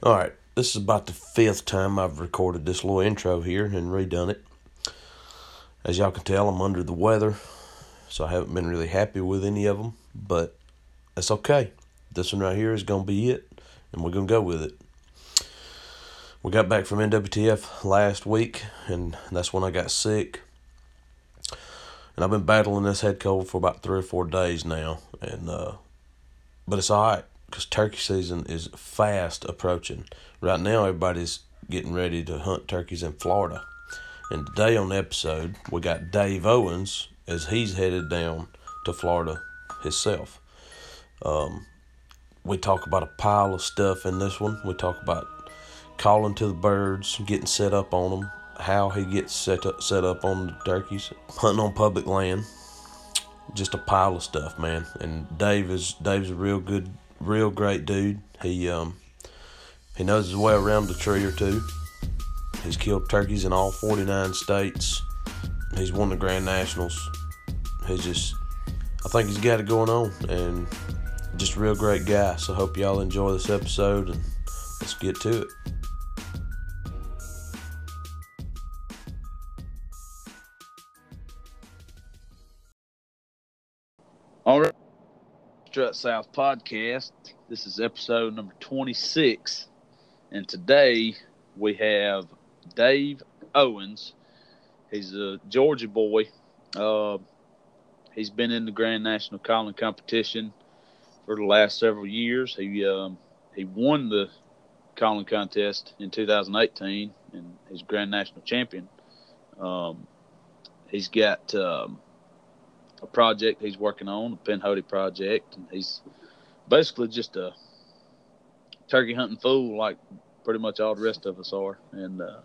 All right, this is about the fifth time I've recorded this little intro here and redone it. As y'all can tell, I'm under the weather, so I haven't been really happy with any of them, but that's okay. This one right here is going to be it, and we're going to go with it. We got back from NWTF last week, and that's when I got sick. And I've been battling this head cold for about three or four days now, and uh, but it's all right because turkey season is fast approaching. Right now, everybody's getting ready to hunt turkeys in Florida. And today on the episode, we got Dave Owens as he's headed down to Florida himself. Um, we talk about a pile of stuff in this one. We talk about calling to the birds, getting set up on them, how he gets set up set up on the turkeys, hunting on public land. Just a pile of stuff, man. And Dave is Dave's a real good real great dude. He um he knows his way around the tree or two. He's killed turkeys in all 49 states. He's won the Grand Nationals. He's just, I think he's got it going on, and just a real great guy. So hope y'all enjoy this episode, and let's get to it. All right. Strut South podcast. This is episode number 26. And today we have Dave Owens. He's a Georgia boy. Uh, he's been in the Grand National Calling Competition for the last several years. He um, he won the calling contest in 2018 and he's Grand National champion. Um, he's got um, a project he's working on, the Pinhoti project, and he's basically just a turkey hunting fool like pretty much all the rest of us are. And uh,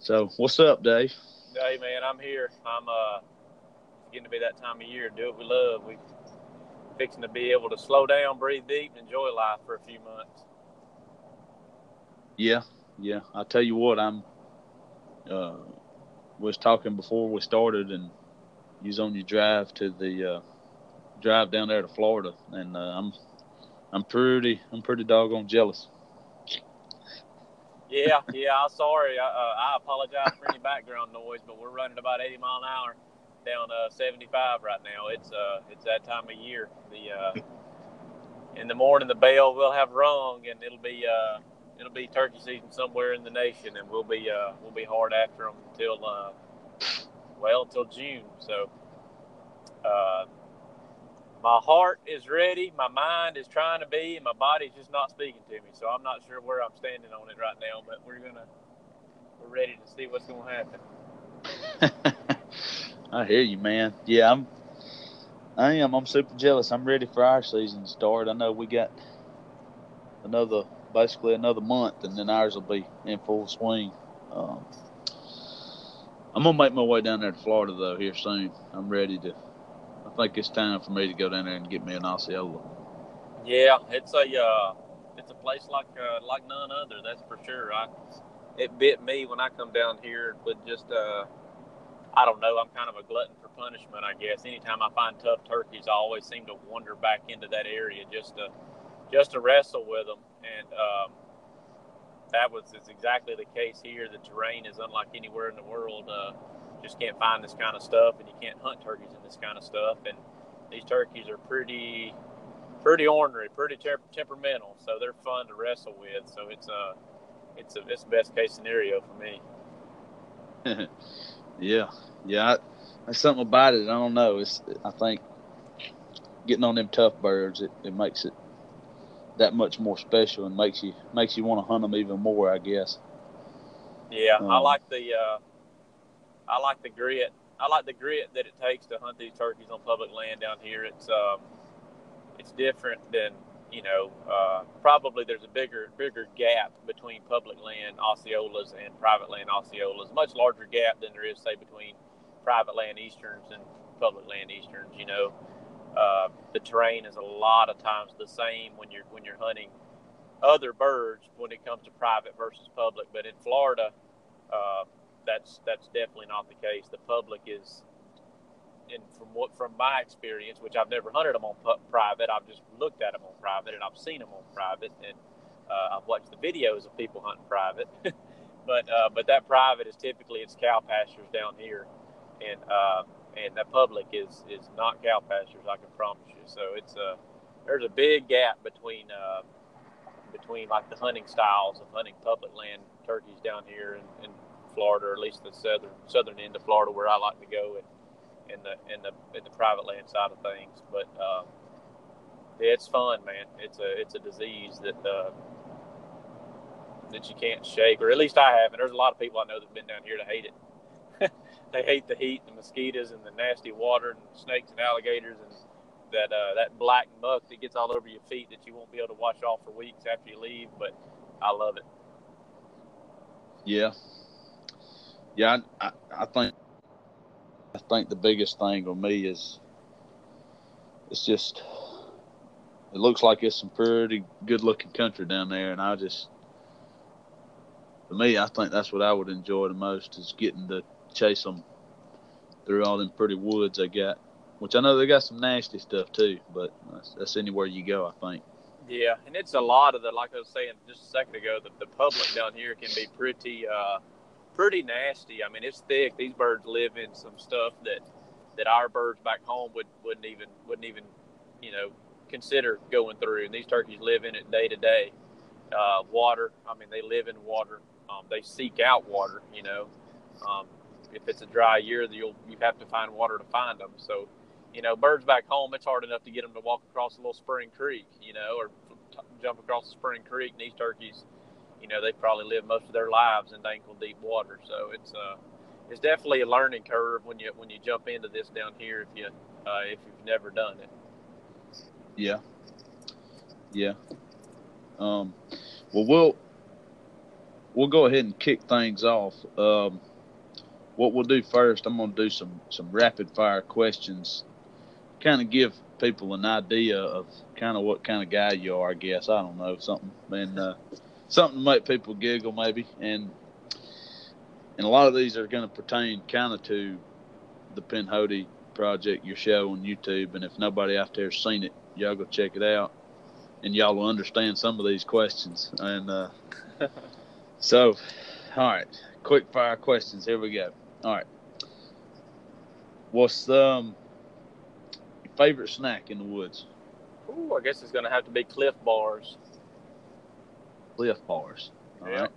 so, what's up, Dave? Hey man, I'm here. I'm uh getting to be that time of year. Do what we love. We fixing to be able to slow down, breathe deep, and enjoy life for a few months. Yeah, yeah. I tell you what, I'm. Uh, was talking before we started, and you was on your drive to the uh, drive down there to Florida, and uh, I'm I'm pretty I'm pretty doggone jealous. Yeah, yeah. I'm sorry. I, uh, I apologize for any background noise, but we're running about 80 mile an hour down uh, 75 right now. It's uh it's that time of year. The uh, in the morning the bell will have rung, and it'll be uh it'll be turkey season somewhere in the nation, and we'll be uh we'll be hard after them until uh well until June. So. Uh, my heart is ready, my mind is trying to be, and my body's just not speaking to me. So I'm not sure where I'm standing on it right now, but we're gonna we're ready to see what's gonna happen. I hear you, man. Yeah, I'm. I am. I'm super jealous. I'm ready for our season to start. I know we got another, basically another month, and then ours will be in full swing. Um, I'm gonna make my way down there to Florida though here soon. I'm ready to I think it's time for me to go down there and get me an Osceola. Yeah, it's a uh, it's a place like uh, like none other. That's for sure. I it bit me when I come down here with just uh, I don't know. I'm kind of a glutton for punishment, I guess. Anytime I find tough turkeys, I always seem to wander back into that area just to just to wrestle with them. And um, that was is exactly the case here. The terrain is unlike anywhere in the world. Uh, just can't find this kind of stuff, and you can't hunt turkeys in this kind of stuff. And these turkeys are pretty, pretty ornery, pretty temperamental, so they're fun to wrestle with. So it's a, it's a, it's best case scenario for me. yeah, yeah. I, there's something about it. I don't know. It's I think getting on them tough birds, it, it makes it that much more special and makes you makes you want to hunt them even more. I guess. Yeah, um, I like the. Uh, I like the grit. I like the grit that it takes to hunt these turkeys on public land down here. It's um, it's different than you know. Uh, probably there's a bigger bigger gap between public land Osceolas and private land Osceolas. Much larger gap than there is say between private land easterns and public land easterns. You know, uh, the terrain is a lot of times the same when you're when you're hunting other birds when it comes to private versus public. But in Florida. Uh, that's that's definitely not the case. The public is, and from what from my experience, which I've never hunted them on pu- private, I've just looked at them on private and I've seen them on private, and Uh, I've watched the videos of people hunting private, but uh, but that private is typically it's cow pastures down here, and uh, and the public is is not cow pastures. I can promise you. So it's a there's a big gap between uh, between like the hunting styles of hunting public land turkeys down here in, in Florida, or at least the southern southern end of Florida, where I like to go, and in the in the in the private land side of things. But uh, it's fun, man. It's a it's a disease that uh, that you can't shake, or at least I haven't. There's a lot of people I know that've been down here to hate it. They hate the heat, and the mosquitoes, and the nasty water, and snakes and alligators, and that uh, that black muck that gets all over your feet that you won't be able to wash off for weeks after you leave. But I love it. Yeah, yeah. I, I, I think I think the biggest thing with me is it's just it looks like it's some pretty good looking country down there, and I just for me, I think that's what I would enjoy the most is getting to chase them through all them pretty woods they got. Which I know they got some nasty stuff too, but that's, that's anywhere you go, I think. Yeah, and it's a lot of the like I was saying just a second ago. The, the public down here can be pretty, uh, pretty nasty. I mean, it's thick. These birds live in some stuff that that our birds back home would wouldn't even wouldn't even, you know, consider going through. And these turkeys live in it day to day. Uh, water. I mean, they live in water. Um, they seek out water. You know, um, if it's a dry year, you'll you have to find water to find them. So, you know, birds back home, it's hard enough to get them to walk across a little spring creek, you know, or t- jump across a spring creek. And these turkeys, you know, they probably live most of their lives in ankle deep water. So it's uh, it's definitely a learning curve when you when you jump into this down here if you uh, if you've never done it. Yeah. Yeah. Um, well, we'll we'll go ahead and kick things off. Um, what we'll do first, I'm going to do some some rapid fire questions, kind of give people an idea of kind of what kind of guy you are. I guess I don't know something, and uh, something to make people giggle maybe, and and a lot of these are going to pertain kind of to the Pinhoti project, your show on YouTube, and if nobody out there's seen it, y'all go check it out, and y'all will understand some of these questions. And uh, so, all right, quick fire questions. Here we go. All right. What's um your favorite snack in the woods? Ooh, I guess it's gonna have to be Clif Bars. Clif Bars. All Yeah. right.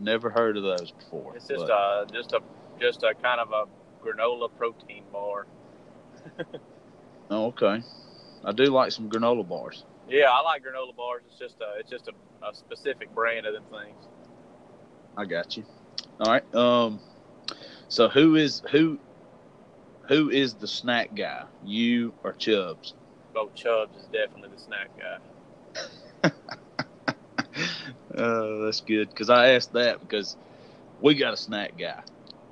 Never heard of those before. It's just but- a just a just a kind of a granola protein bar. oh, okay. I do like some granola bars. Yeah, I like granola bars. It's just a it's just a, a specific brand of them things. I got you. All right. Um. So who is who? Who is the snack guy? You or Chubbs? Oh, Chubbs is definitely the snack guy. uh, that's good because I asked that because we got a snack guy.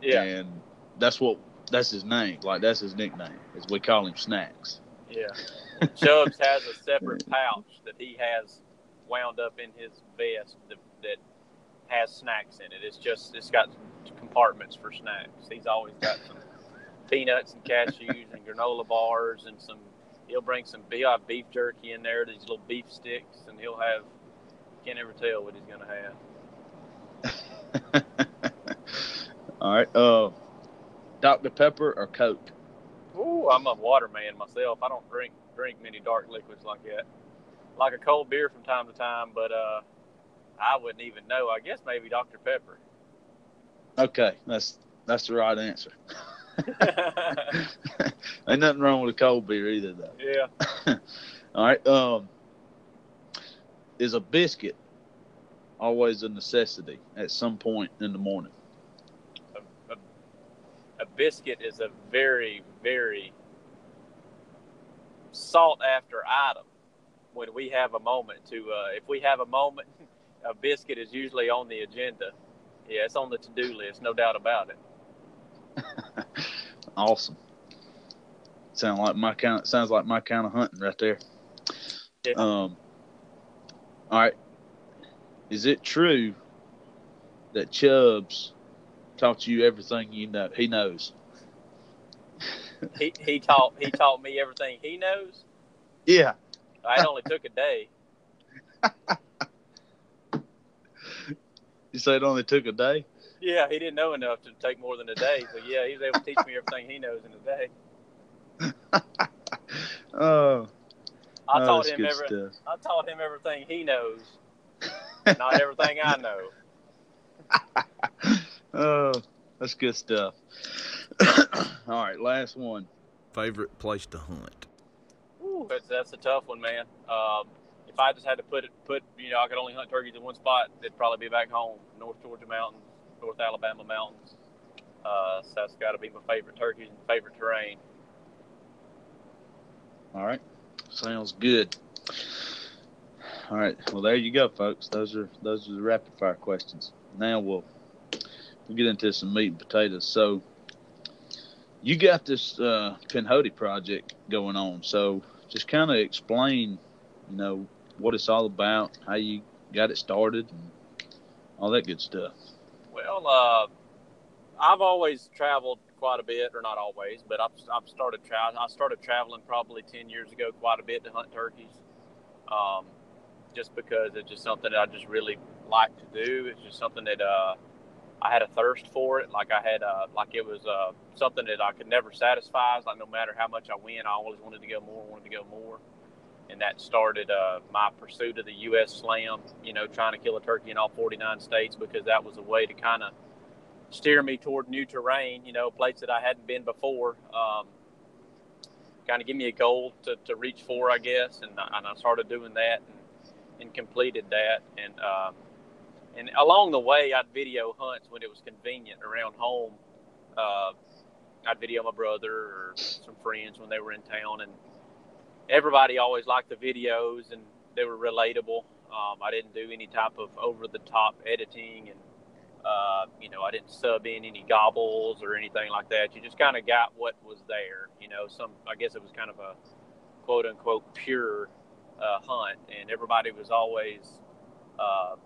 Yeah, And that's what that's his name. Like that's his nickname. Is we call him Snacks. yeah. Chubbs has a separate pouch that he has wound up in his vest that, that has snacks in it. It's just it's got compartments for snacks. He's always got some peanuts and cashews and granola bars and some. He'll bring some beef, beef jerky in there. These little beef sticks, and he'll have. Can't ever tell what he's gonna have. All right. Uh, Dr Pepper or Coke? Ooh, I'm a water man myself. I don't drink drink many dark liquids like that. Like a cold beer from time to time, but uh, I wouldn't even know. I guess maybe Dr Pepper. Okay, that's that's the right answer. Ain't nothing wrong with a cold beer either, though. yeah. All right. Um, is a biscuit always a necessity at some point in the morning? A, a, a biscuit is a very, very sought after item when we have a moment to, uh, if we have a moment, a biscuit is usually on the agenda. Yeah, it's on the to do list, no doubt about it. awesome. Sound like my kind. sounds like my kind of hunting right there. Yeah. Um. All right. Is it true that Chubbs taught you everything you know? He knows. He, he taught he taught me everything he knows. Yeah. It only took a day. You say it only took a day? Yeah, he didn't know enough to take more than a day. but yeah, he was able to teach me everything he knows in a day. oh, I oh, taught that's him good every, stuff. I taught him everything he knows, not everything I know. oh, that's good stuff. All right, last one. Favorite place to hunt? Ooh, that's that's a tough one, man. Um, if I just had to put it, put you know, I could only hunt turkeys in one spot. It'd probably be back home, North Georgia mountains, North Alabama mountains. Uh, so that's got to be my favorite turkeys and favorite terrain. All right, sounds good. All right, well there you go, folks. Those are those are the rapid fire questions. Now we'll we'll get into some meat and potatoes. So you got this uh, Pinhoti project going on. So just kind of explain, you know, what it's all about, how you got it started, all that good stuff. Well, uh, I've always traveled quite a bit, or not always, but I've, I've started tra- I started traveling probably ten years ago quite a bit to hunt turkeys, um, just because it's just something that I just really like to do. It's just something that uh, I had a thirst for it. Like I had, uh, like it was uh, something that I could never satisfy. It's like no matter how much I win, I always wanted to go more, wanted to go more. And that started uh, my pursuit of the U.S. Slam. You know, trying to kill a turkey in all 49 states because that was a way to kind of steer me toward new terrain. You know, a place that I hadn't been before. Um, kind of give me a goal to, to reach for, I guess. And, and I started doing that and, and completed that. And um, and along the way, I'd video hunts when it was convenient around home. Uh, I'd video my brother or some friends when they were in town, and everybody always liked the videos and they were relatable. Um, I didn't do any type of over the top editing, and uh, you know, I didn't sub in any gobbles or anything like that. You just kind of got what was there. You know, some I guess it was kind of a quote unquote pure uh, hunt, and everybody was always. Uh,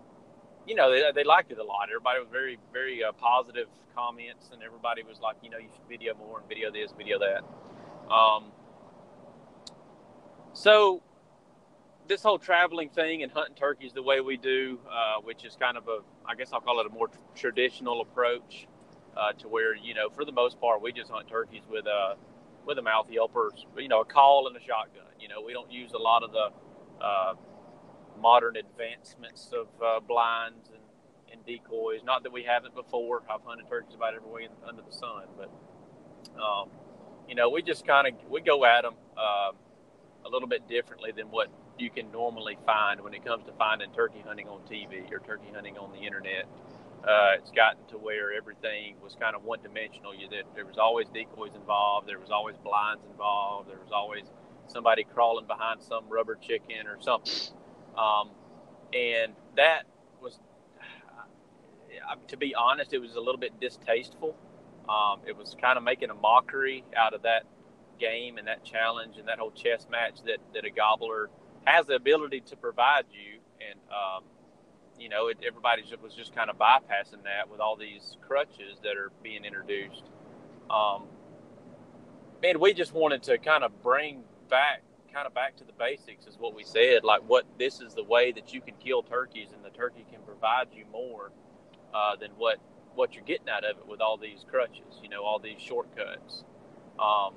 you know, they, they liked it a lot. Everybody was very, very uh, positive comments, and everybody was like, you know, you should video more and video this, video that. Um, so, this whole traveling thing and hunting turkeys the way we do, uh, which is kind of a, I guess I'll call it a more traditional approach, uh, to where you know, for the most part, we just hunt turkeys with a with a mouth yelper, you know, a call and a shotgun. You know, we don't use a lot of the uh, modern advancements of uh, blinds and, and decoys. Not that we haven't before. I've hunted turkeys about every way under the sun, but um, you know, we just kind of we go at them uh, a little bit differently than what you can normally find when it comes to finding turkey hunting on TV or turkey hunting on the internet. Uh, it's gotten to where everything was kind of one dimensional. You that there was always decoys involved, there was always blinds involved, there was always somebody crawling behind some rubber chicken or something. Um, and that was, to be honest, it was a little bit distasteful. Um, it was kind of making a mockery out of that game and that challenge and that whole chess match that, that a gobbler has the ability to provide you. And, um, you know, it, everybody was just kind of bypassing that with all these crutches that are being introduced. Um, and we just wanted to kind of bring back kind of back to the basics is what we said. Like, what this is the way that you can kill turkeys, and the turkey can provide you more uh, than what what you're getting out of it with all these crutches. You know, all these shortcuts. Um,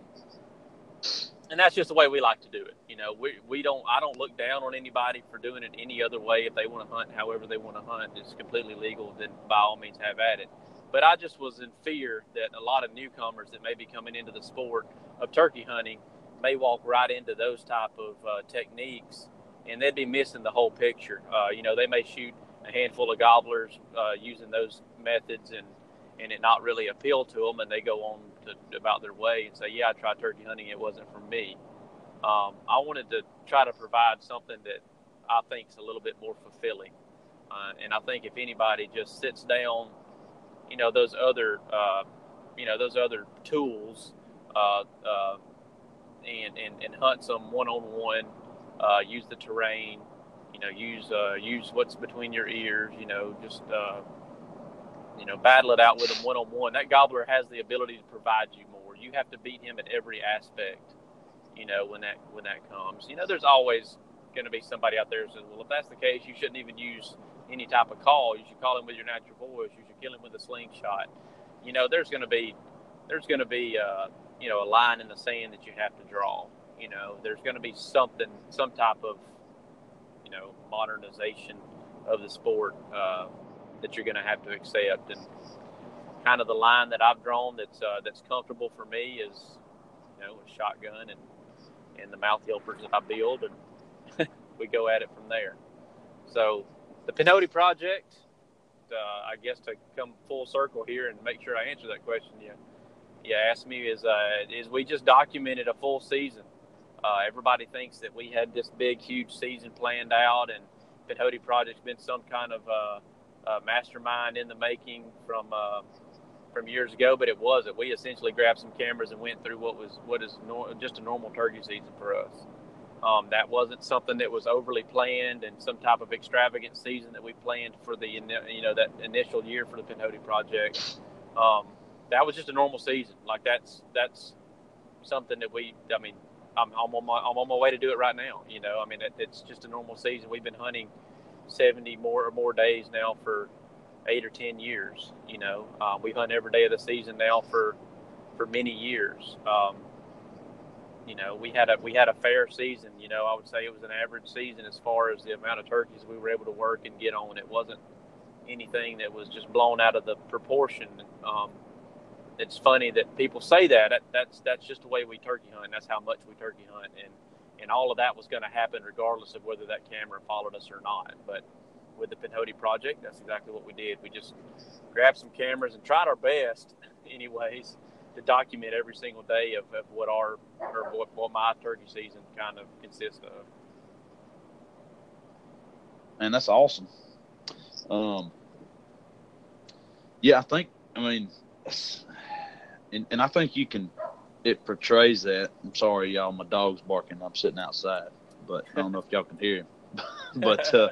and that's just the way we like to do it. You know, we, we don't I don't look down on anybody for doing it any other way. If they want to hunt however they want to hunt, it's completely legal. Then by all means have at it. But I just was in fear that a lot of newcomers that may be coming into the sport of turkey hunting may walk right into those type of uh, techniques, and they'd be missing the whole picture. Uh, you know, they may shoot a handful of gobblers uh, using those methods, and and it not really appeal to them, and they go on to, about their way and say, "Yeah, I tried turkey hunting; it wasn't for me." Um, I wanted to try to provide something that I think is a little bit more fulfilling, uh, and I think if anybody just sits down, you know, those other, uh, you know, those other tools uh, uh, and, and, and hunt some one on one. Use the terrain, you know, use uh, use what's between your ears. You know, just uh, you know, battle it out with them one on one. That gobbler has the ability to provide you more. You have to beat him at every aspect. You know, when that when that comes, you know, there's always going to be somebody out there who says, well, if that's the case, you shouldn't even use any type of call. You should call him with your natural voice. You should kill him with a slingshot. You know, there's going to be there's going to be uh, you know a line in the sand that you have to draw. You know, there's going to be something, some type of you know modernization of the sport uh, that you're going to have to accept. And kind of the line that I've drawn that's uh, that's comfortable for me is you know a shotgun and and the mouth yelpers that I build, and we go at it from there. So the Pinhoti project, uh, I guess to come full circle here and make sure I answer that question, you, you asked me is uh, is we just documented a full season. Uh, everybody thinks that we had this big, huge season planned out, and Pinhoti project's been some kind of mastermind in the making from uh, from years ago, but it wasn't. We essentially grabbed some cameras and went through what was what is nor- just a normal turkey season for us. Um, that wasn't something that was overly planned and some type of extravagant season that we planned for the you know that initial year for the Pinhoti project. Um, that was just a normal season. Like that's that's something that we. I mean, I'm, I'm on my I'm on my way to do it right now. You know, I mean, it, it's just a normal season. We've been hunting 70 more or more days now for eight or ten years. You know, um, we hunt every day of the season now for for many years. Um, you know, we had a we had a fair season. You know, I would say it was an average season as far as the amount of turkeys we were able to work and get on. It wasn't anything that was just blown out of the proportion. Um, it's funny that people say that. that. That's that's just the way we turkey hunt. That's how much we turkey hunt, and and all of that was going to happen regardless of whether that camera followed us or not. But with the Pinhoti project, that's exactly what we did. We just grabbed some cameras and tried our best, anyways, to document every single day of, of what our or what, what my turkey season kind of consists of. And that's awesome. Um, yeah, I think. I mean, and, and I think you can. It portrays that. I'm sorry, y'all. My dog's barking. I'm sitting outside, but I don't know if y'all can hear him. but uh,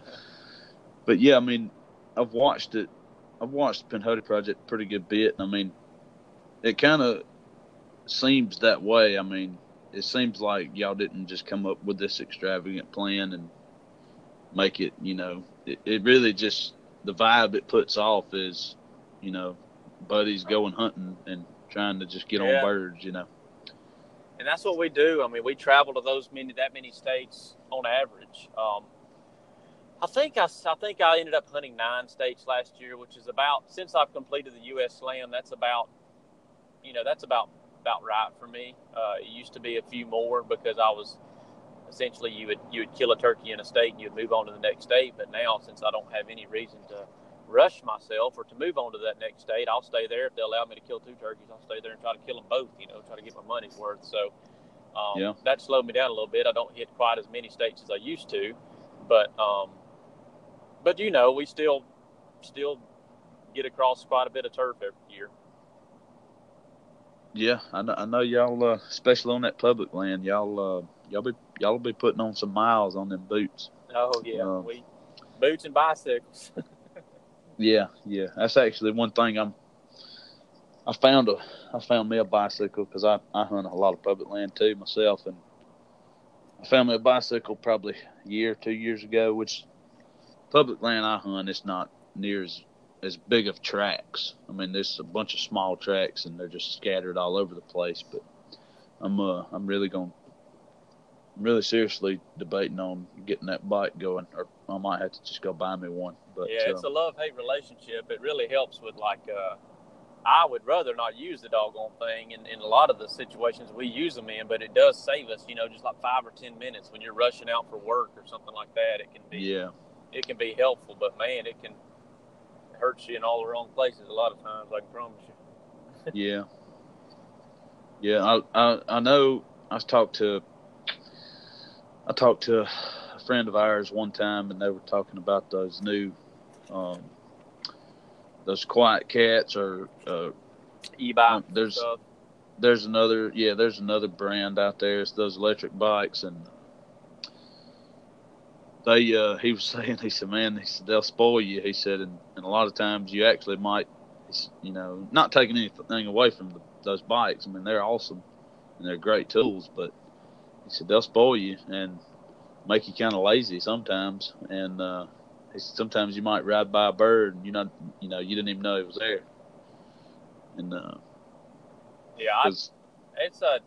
but yeah, I mean, I've watched it. I've watched the Pinhoti Project pretty good bit. I mean, it kind of seems that way. I mean, it seems like y'all didn't just come up with this extravagant plan and make it. You know, it, it really just the vibe it puts off is, you know, buddies going hunting and trying to just get yeah. on birds. You know. And that's what we do. I mean, we travel to those many that many states on average. Um, I think I, I think I ended up hunting nine states last year, which is about since I've completed the U.S. Slam. That's about, you know, that's about about right for me. Uh, it used to be a few more because I was essentially you would you would kill a turkey in a state and you'd move on to the next state. But now since I don't have any reason to rush myself or to move on to that next state, I'll stay there. If they allow me to kill two turkeys, I'll stay there and try to kill them both. You know, try to get my money's worth. So um, yeah. that slowed me down a little bit. I don't hit quite as many states as I used to, but um, but you know, we still still get across quite a bit of turf every year. Yeah, I know, I know y'all, uh, especially on that public land, y'all, uh, y'all be y'all be putting on some miles on them boots. Oh yeah, uh, we boots and bicycles. yeah, yeah, that's actually one thing I'm. I found a, I found me a bicycle because I I hunt a lot of public land too myself, and I found me a bicycle probably a year, two years ago, which public land I hunt, it's not near as as big of tracks. I mean, there's a bunch of small tracks and they're just scattered all over the place. But I'm uh I'm really going, really seriously debating on getting that bike going, or I might have to just go buy me one. But yeah, it's uh, a love hate relationship. It really helps with like. uh I would rather not use the doggone thing in, in a lot of the situations we use them in, but it does save us, you know, just like five or ten minutes when you're rushing out for work or something like that. It can be yeah it can be helpful, but man, it can hurt you in all the wrong places a lot of times. I can promise you. yeah, yeah. I, I I know. I talked to I talked to friend of ours one time, and they were talking about those new um, those QuietKats or uh, e-bike. There's stuff. there's another yeah there's another brand out there. It's those electric bikes, and they uh, he was saying he said man he said they'll spoil you he said and, and a lot of times you actually might you know not taking anything away from the, those bikes I mean they're awesome and they're great tools but he said they'll spoil you and make you kind of lazy sometimes and uh, sometimes you might ride by a bird and you know you know you didn't even know it was there. And uh, yeah, I, it's a.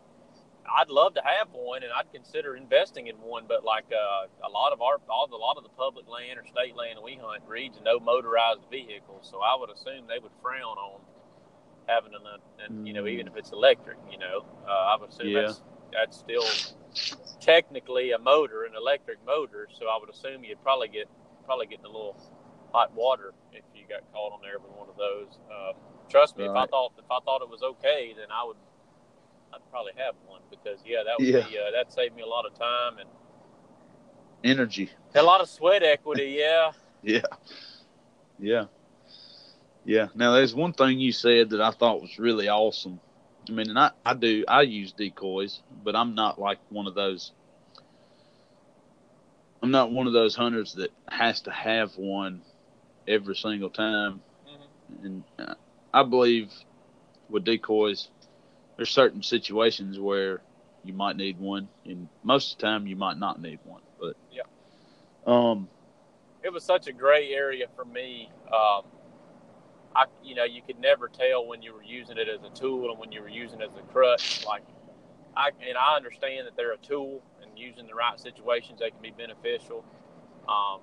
I'd love to have one, and I'd consider investing in one. But like uh, a lot of our, all, a lot of the public land or state land we hunt reads no motorized vehicles, so I would assume they would frown on having an, and you know, even mm. if it's electric, you know, uh, I would assume yeah. that's that's still technically a motor, an electric motor. So I would assume you'd probably get probably getting a little hot water if you got caught on there with one of those. Uh, trust me, right. if I thought if I thought it was okay, then I would I'd probably have one because yeah, that would yeah. be uh, that saved me a lot of time and energy, a lot of sweat equity. Yeah. yeah. Yeah. Yeah. Now, there's one thing you said that I thought was really awesome. I mean, and I, I do, I use decoys, but I'm not like one of those. I'm not one of those hunters that has to have one every single time. Mm-hmm. And uh, I believe with decoys, there's certain situations where you might need one, and most of the time you might not need one. But yeah, um, it was such a gray area for me. Um, I, you know, you could never tell when you were using it as a tool and when you were using it as a crutch. Like, I and I understand that they're a tool, and using the right situations, they can be beneficial. Um,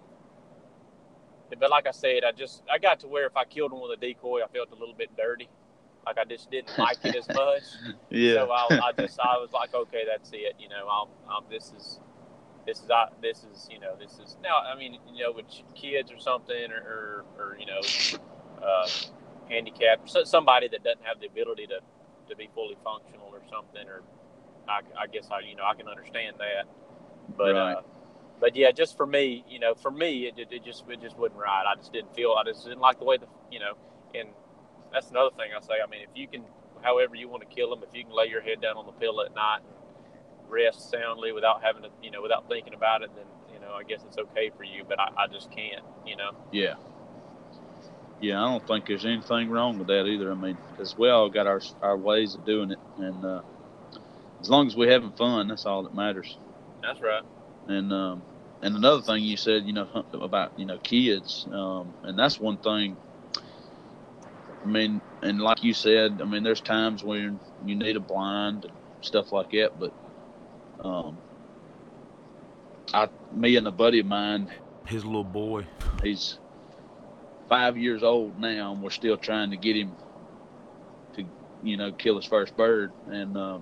but like I said, I just I got to where if I killed them with a decoy, I felt a little bit dirty. Like I just didn't like it as much. yeah. So I, I just I was like, okay, that's it. You know, I'll, I'll this is this is I, this is you know this is now I mean you know with kids or something or or, or you know uh, handicapped, so somebody that doesn't have the ability to, to be fully functional or something, or I, I guess I, you know, I can understand that. But, right. uh, but yeah, just for me, you know, for me, it, it just, it just wasn't ride. I just didn't feel, I just didn't like the way the, you know, and that's another thing I say. I mean, if you can, however you want to kill them, if you can lay your head down on the pillow at night and rest soundly without having to, you know, without thinking about it, then, you know, I guess it's okay for you, but I, I just can't, you know? Yeah yeah, I don't think there's anything wrong with that either. I mean, because we all got our our ways of doing it, and uh, as long as we're having fun, that's all that matters. That's right. And um, and another thing you said, you know, about you know kids, um, and that's one thing. I mean, and like you said, I mean, there's times when you need a blind and stuff like that, but um, I, me and a buddy of mine, his little boy, he's five years old now, and we're still trying to get him to, you know, kill his first bird. And uh,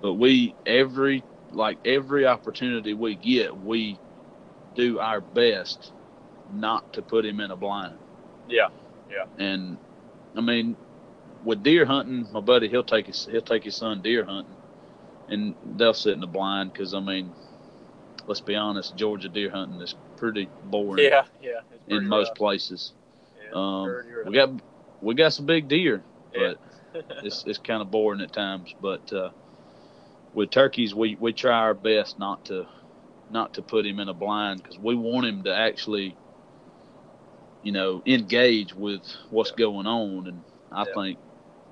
but we every like every opportunity we get, we do our best not to put him in a blind. Yeah, yeah. And I mean, with deer hunting, my buddy he'll take his he'll take his son deer hunting, and they'll sit in the blind because I mean, let's be honest, Georgia deer hunting is pretty boring. Yeah, yeah. In most places, yeah, um, we got we got some big deer, but yeah. it's it's kind of boring at times. But uh, with turkeys, we we try our best not to not to put him in a blind because we want him to actually, you know, engage with what's yeah. going on, and I think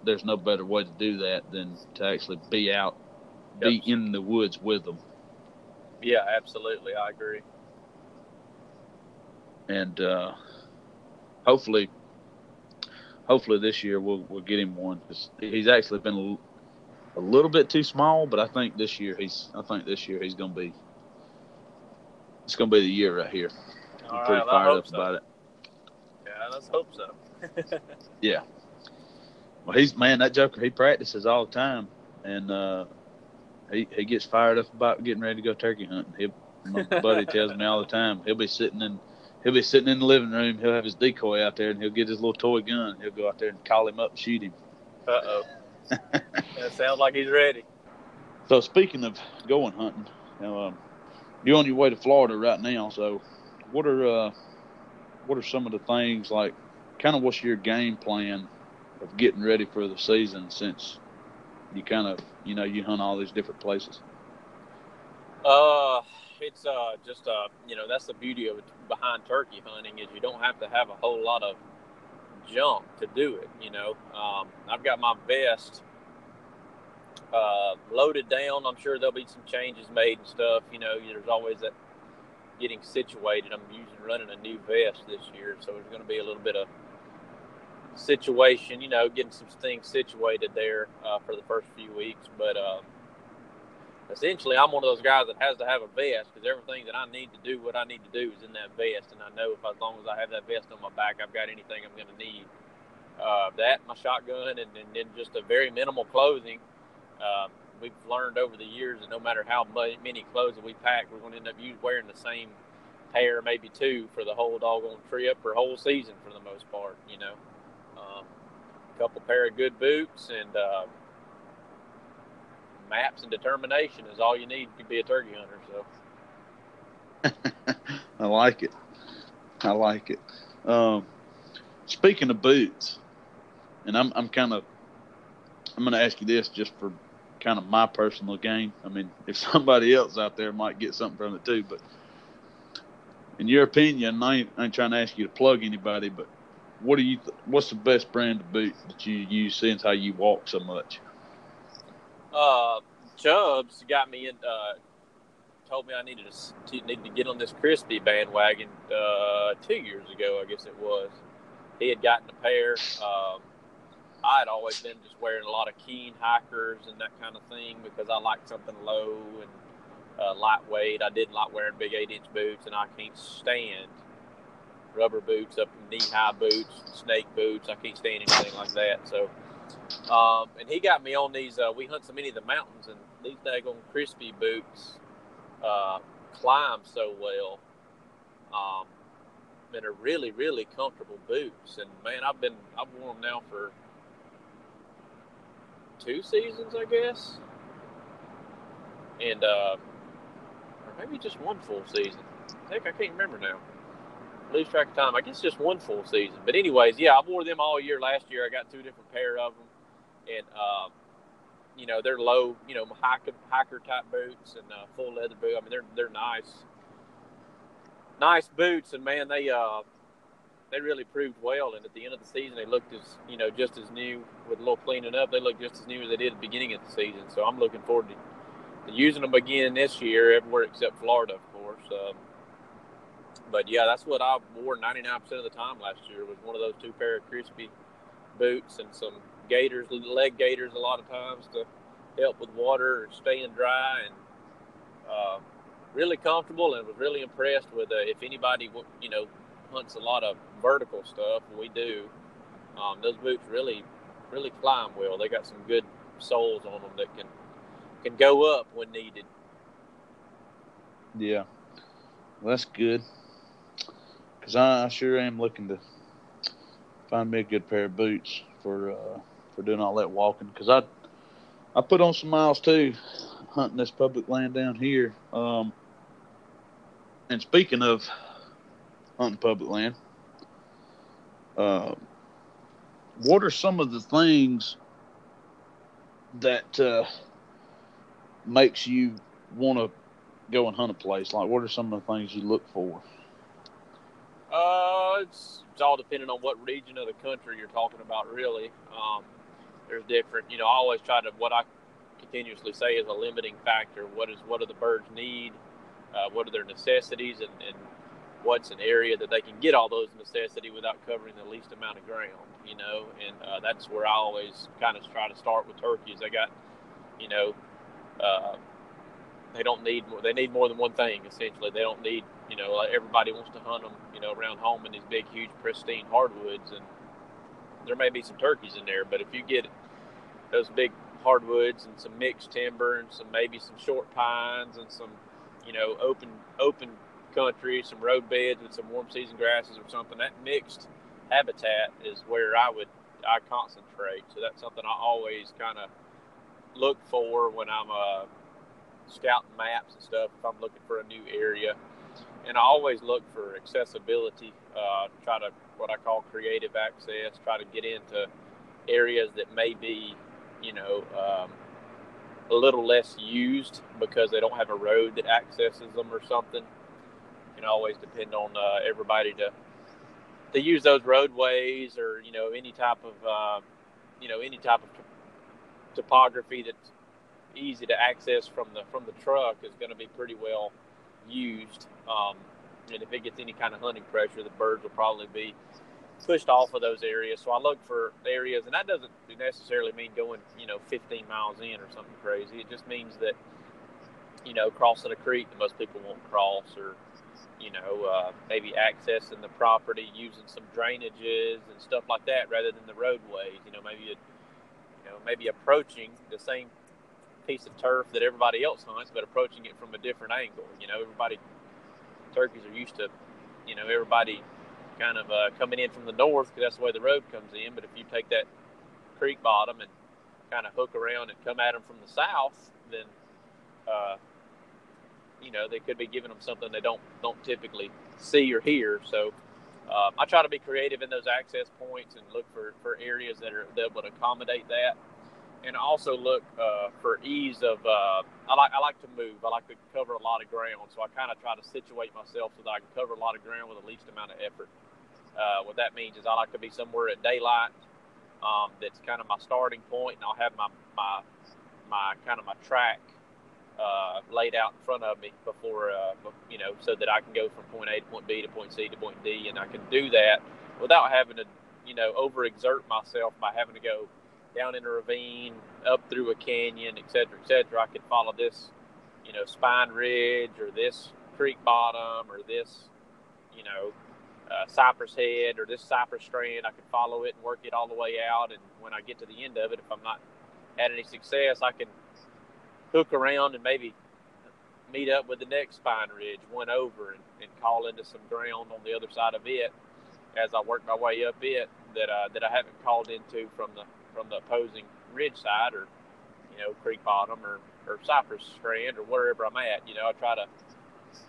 there's no better way to do that than to actually be out, be in the woods with them. Yeah, absolutely. I agree. And uh, hopefully, hopefully this year we'll we'll get him one. He's actually been a, a, little bit too small, but I think this year he's I think this year he's gonna be it's gonna be the year right here. All I'm pretty right, fired up so. about it. Yeah, let's hope so. yeah. Well, he's man that Joker. He practices all the time, and uh, he he gets fired up about getting ready to go turkey hunting. He, my buddy tells me all the time he'll be sitting in he'll be sitting in the living room. He'll have his decoy out there, and he'll get his little toy gun. He'll go out there and call him up and shoot him. Uh oh. that sounds like he's ready. So speaking of going hunting, you know, um, you're on your way to Florida right now. So what are uh, what are some of the things like? Kind of what's your game plan of getting ready for the season since you kind of you know you hunt all these different places? Uh, it's uh just uh you know that's the beauty of behind turkey hunting is you don't have to have a whole lot of junk to do it. You know, um, I've got my vest uh, loaded down. I'm sure there'll be some changes made and stuff. You know, there's always that getting situated. I'm using running a new vest this year, so there's going to be a little bit of situation, you know, getting some things situated there uh, for the first few weeks. But uh, essentially, I'm one of those guys that has to have a vest because everything that I need to do what I need to do is in that vest, and I know if as long as I have that vest on my back, I've got anything I'm going to need. Uh, that, my shotgun, and, then just a very minimal clothing. Um, we've learned over the years that no matter how many clothes that we pack, we're going to end up wearing the same pair, maybe two, for the whole doggone trip or whole season for the most part. You know, um, a couple pair of good boots and uh, maps and determination is all you need to be a turkey hunter. So, I like it. I like it. Um, speaking of boots, and I'm I'm kind of I'm going to ask you this just for kind of my personal gain. I mean, if somebody else out there might get something from it too, but in your opinion, I ain't, I ain't trying to ask you to plug anybody, but what do you? Th- what's the best brand of boot that you use since how you walk so much? Uh, Chubbs got me in. Uh, told me I needed to, needed to get on this Crispi bandwagon uh, two years ago, I guess it was. He had gotten a pair. Um, I had always been just wearing a lot of Keen hikers and that kind of thing because I like something low and uh, lightweight. I didn't like wearing big eight inch boots, and I can't stand rubber boots, up knee high boots, snake boots. I can't stand anything like that. So, um, and he got me on these. Uh, we hunt so many of the mountains, and these daggone Crispi boots uh, climb so well. Um, and are really, really comfortable boots. And man, I've been I've worn them now for two seasons, I guess, and uh, or maybe just one full season. Heck, I can't remember now. Lose track of time. I guess just one full season. But anyways, yeah, I wore them all year last year. I got two different pair of them, and um, you know they're low, you know hiker hiker type boots and uh, full leather boot. I mean they're they're nice, nice boots, and man they uh they really proved well. And at the end of the season, they looked as you know just as new with a little cleaning up. They look just as new as they did at the beginning of the season. So I'm looking forward to, to using them again this year, everywhere except Florida, of course. Um, but yeah, that's what I wore 99% of the time last year was one of those two pair of Crispi boots and some gaiters, leg gaiters, a lot of times to help with water and staying dry and. Uh, really comfortable and was really impressed with uh, if anybody you know hunts a lot of vertical stuff, we do. Um, those boots really, really climb well. They got some good soles on them that can can go up when needed. Yeah, well, that's good. Cause I, I sure am looking to find me a good pair of boots for uh, for doing all that walking. Cause I I put on some miles too, hunting this public land down here. Um, and speaking of hunting public land, uh, what are some of the things that uh, makes you want to go and hunt a place? Like, what are some of the things you look for? Uh, it's, it's all depending on what region of the country you're talking about, really. Um, there's different, you know, I always try to, what I continuously say is a limiting factor. What is, what do the birds need? Uh, what are their necessities? And, and what's an area that they can get all those necessity without covering the least amount of ground, you know, and uh, that's where I always kind of try to start with turkeys. They got, you know, uh, they don't need they need more than one thing essentially. They don't need, you know, everybody wants to hunt them, you know, around home in these big, huge, pristine hardwoods, and there may be some turkeys in there, but if you get those big hardwoods and some mixed timber and some maybe some short pines and some, you know, open open country, some road beds with some warm season grasses or something. That mixed habitat is where I would I concentrate. So that's something I always kind of look for when I'm uh, scouting maps and stuff. If I'm looking for a new area, and I always look for accessibility. Uh, try to what I call creative access. Try to get into areas that may be, you know. Um, a little less used because they don't have a road that accesses them or something You can always depend on uh, everybody to to use those roadways or you know any type of uh, you know any type of topography that's easy to access from the from the truck is going to be pretty well used. Um, and if it gets any kind of hunting pressure, the birds will probably be pushed off of those areas. So I look for areas, and that doesn't necessarily mean going, you know, 15 miles in or something crazy. It just means that, you know, crossing a creek that most people won't cross, or you know, uh, maybe accessing the property using some drainages and stuff like that rather than the roadways. You know, maybe it, you know, maybe approaching the same piece of turf that everybody else hunts, but approaching it from a different angle. You know, everybody turkeys are used to, you know, everybody kind of uh, coming in from the north because that's the way the road comes in. But if you take that creek bottom and kind of hook around and come at them from the south, then uh, you know they could be giving them something they don't don't typically see or hear. So um, I try to be creative in those access points and look for, for areas that are that would accommodate that, and also look uh, for ease of. Uh, I like I like to move. I like to cover a lot of ground, so I kind of try to situate myself so that I can cover a lot of ground with the least amount of effort. Uh, what that means is I like to be somewhere at daylight. Um, that's kind of my starting point, and I'll have my my my kind of my track uh, laid out in front of me before, uh, you know, so that I can go from point A to point B to point C to point D, and I can do that without having to, you know, overexert myself by having to go down in a ravine, up through a canyon, et cetera, et cetera. I can follow this, you know, spine ridge or this creek bottom or this, you know, uh, cypress head or this cypress strand. I can follow it and work it all the way out. And when I get to the end of it, if I'm not had any success, I can hook around and maybe meet up with the next spine ridge, one over, and, and call into some ground on the other side of it as I work my way up it that uh, that I haven't called into from the from the opposing ridge side or you know creek bottom or, or cypress strand or wherever I'm at. You know, I try to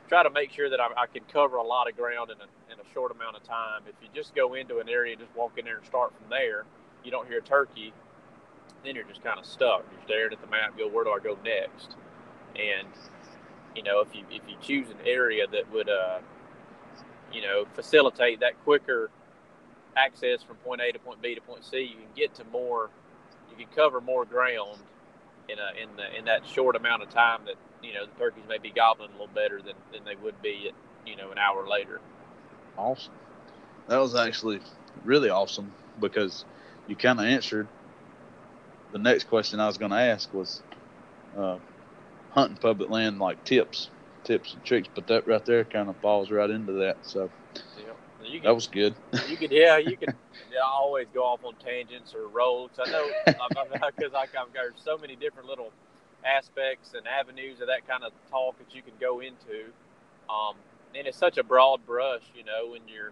try to make sure that I, I can cover a lot of ground in a, in a short amount of time. If you just go into an area, just walk in there and start from there, you don't hear a turkey then you're just kind of stuck. You're staring at the map, go, where do I go next? And you know, if you if you choose an area that would, uh, you know, facilitate that quicker access from point A to point B to point C, you can get to more, you can cover more ground in a in the in that short amount of time that you know the turkeys may be gobbling a little better than than they would be at you know an hour later. Awesome. That was actually really awesome because you kind of answered the next question I was going to ask was uh, hunting public land like tips, tips and tricks, but that right there kind of falls right into that. So that was good. You could, yeah, you could yeah, always go off on tangents or roads. I know because I've got so many different little aspects and avenues of that kind of talk that you can go into. Um, and it's such a broad brush, you know, when you're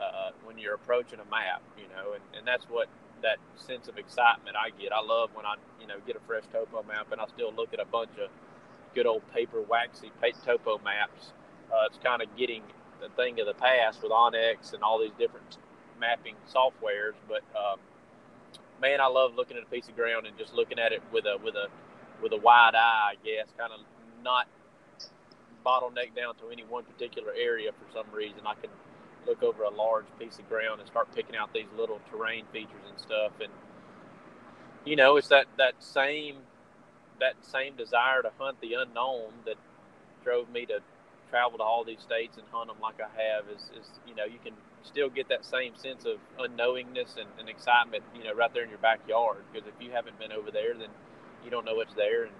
uh, when you're approaching a map, you know, and, and that's what that sense of excitement I get. I love when I, you know, get a fresh topo map and I still look at a bunch of good old paper waxy topo maps. Uh, it's kind of getting the thing of the past with onX and all these different mapping softwares. But um, man, I love looking at a piece of ground and just looking at it with a with a with a wide eye. I guess kind of not bottleneck down to any one particular area for some reason. I can look over a large piece of ground and start picking out these little terrain features and stuff. And you know, it's that that same that same desire to hunt the unknown that drove me to travel to all these states and hunt them like I have. Is, is you know, you can still get that same sense of unknowingness and, and excitement, you know, right there in your backyard. Because if you haven't been over there, then you don't know what's there, and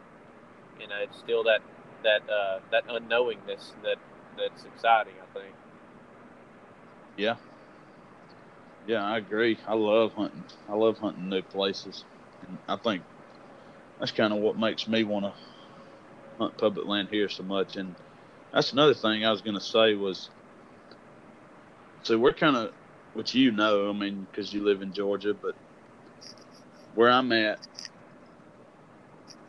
you know, it's still that that uh, that unknowingness that that's exciting. I think. Yeah. Yeah, I agree. I love hunting. I love hunting new places. And I think that's kind of what makes me want to hunt public land here so much. And that's another thing I was going to say was so we're kind of, which you know, I mean, because you live in Georgia, but where I'm at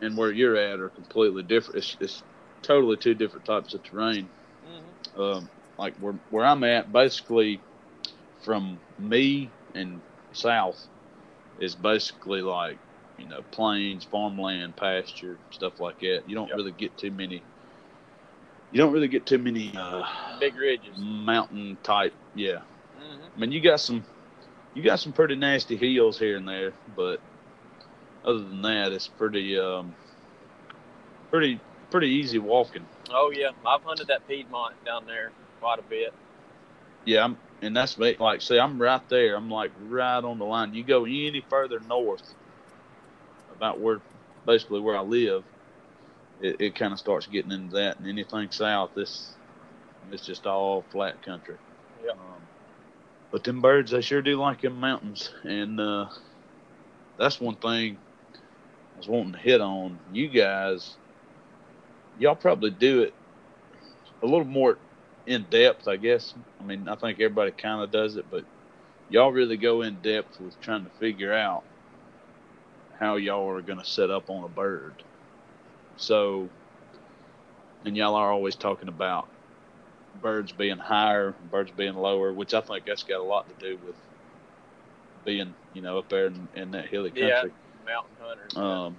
and where you're at are completely different. It's, it's totally two different types of terrain. Mm-hmm. Um, like where where I'm at, basically from me and south is basically like you know plains, farmland, pasture, stuff like that. You don't yep. really get too many. You don't really get too many uh, big ridges, mountain type. Yeah, mm-hmm. I mean you got some, you got some pretty nasty hills here and there, but other than that, it's pretty, um, pretty, pretty easy walking. Oh yeah, I've hunted that Piedmont down there quite a bit. Yeah, I'm, and that's me. Like, see, I'm right there. I'm like right on the line. You go any further north, about where, basically where I live, it, it kind of starts getting into that. And anything south, this, it's just all flat country. Yeah. Um, but them birds, they sure do like them mountains, and uh, that's one thing I was wanting to hit on. You guys, y'all probably do it a little more in depth, I guess. I mean, I think everybody kind of does it, but y'all really go in depth with trying to figure out how y'all are going to set up on a bird. So, and y'all are always talking about birds being higher, birds being lower, which I think that's got a lot to do with being, you know, up there in, in that hilly country. Yeah, mountain hunters. Um,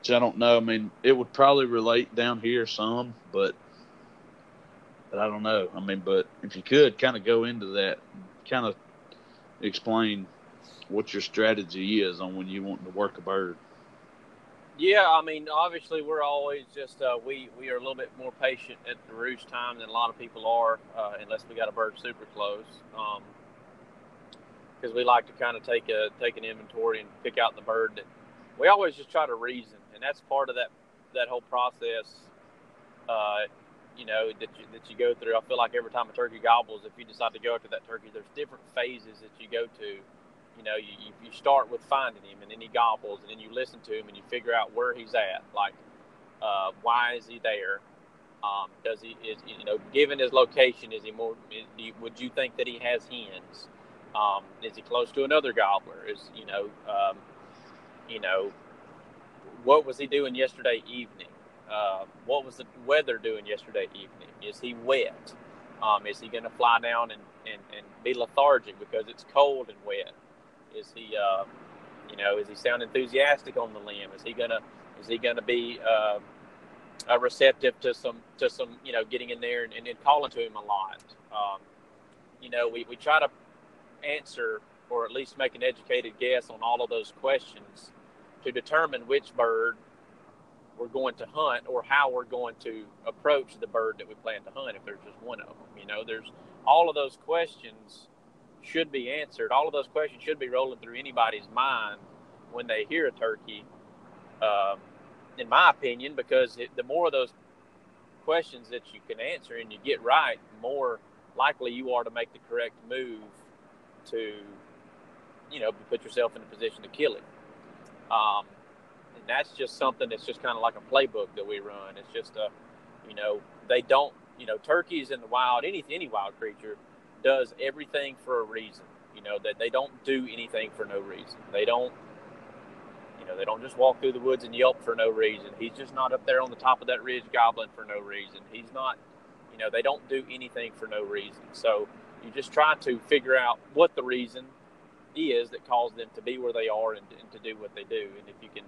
which I don't know. I mean, it would probably relate down here some, but but I don't know. I mean, but if you could kind of go into that, kind of explain what your strategy is on when you want to work a bird. Yeah, I mean, obviously, we're always just uh, we we are a little bit more patient at the roost time than a lot of people are, uh, unless we got a bird super close. Because um, we like to kind of take a take an inventory and pick out the bird that we always just try to reason, and that's part of that that whole process. Uh, you know that you, that you go through. I feel like every time a turkey gobbles, if you decide to go after that turkey, there's different phases that you go to you know, you, you start with finding him, and then he gobbles, and then you listen to him, and you figure out where he's at. Like, uh, why is he there? Um, does he is you know, given his location, is he more? Is, would you think that he has hens? Um, is he close to another gobbler? Is you know, um, you know, what was he doing yesterday evening? Uh, what was the weather doing yesterday evening? Is he wet? Um, is he going to fly down and, and, and be lethargic because it's cold and wet? Is he, uh, you know, is he sound enthusiastic on the limb? Is he gonna, is he gonna be uh, receptive to some, to some, you know, getting in there and, and, and calling to him a lot? Um, you know, we, we try to answer or at least make an educated guess on all of those questions to determine which bird we're going to hunt or how we're going to approach the bird that we plan to hunt if there's just one of them. You know, there's all of those questions should be answered. All of those questions should be rolling through anybody's mind when they hear a turkey, um, in my opinion, because it, the more of those questions that you can answer and you get right, the more likely you are to make the correct move to, you know, put yourself in a position to kill it. Um, and that's just something that's just kind of like a playbook that we run. It's just a, you know, they don't, you know, turkeys in the wild, any any wild creature does everything for a reason. You know that they don't do anything for no reason. They don't, you know, they don't just walk through the woods and yelp for no reason. He's just not up there on the top of that ridge gobbling for no reason. He's not, you know, they don't do anything for no reason. So you just try to figure out what the reason is that caused them to be where they are and, and to do what they do. And if you can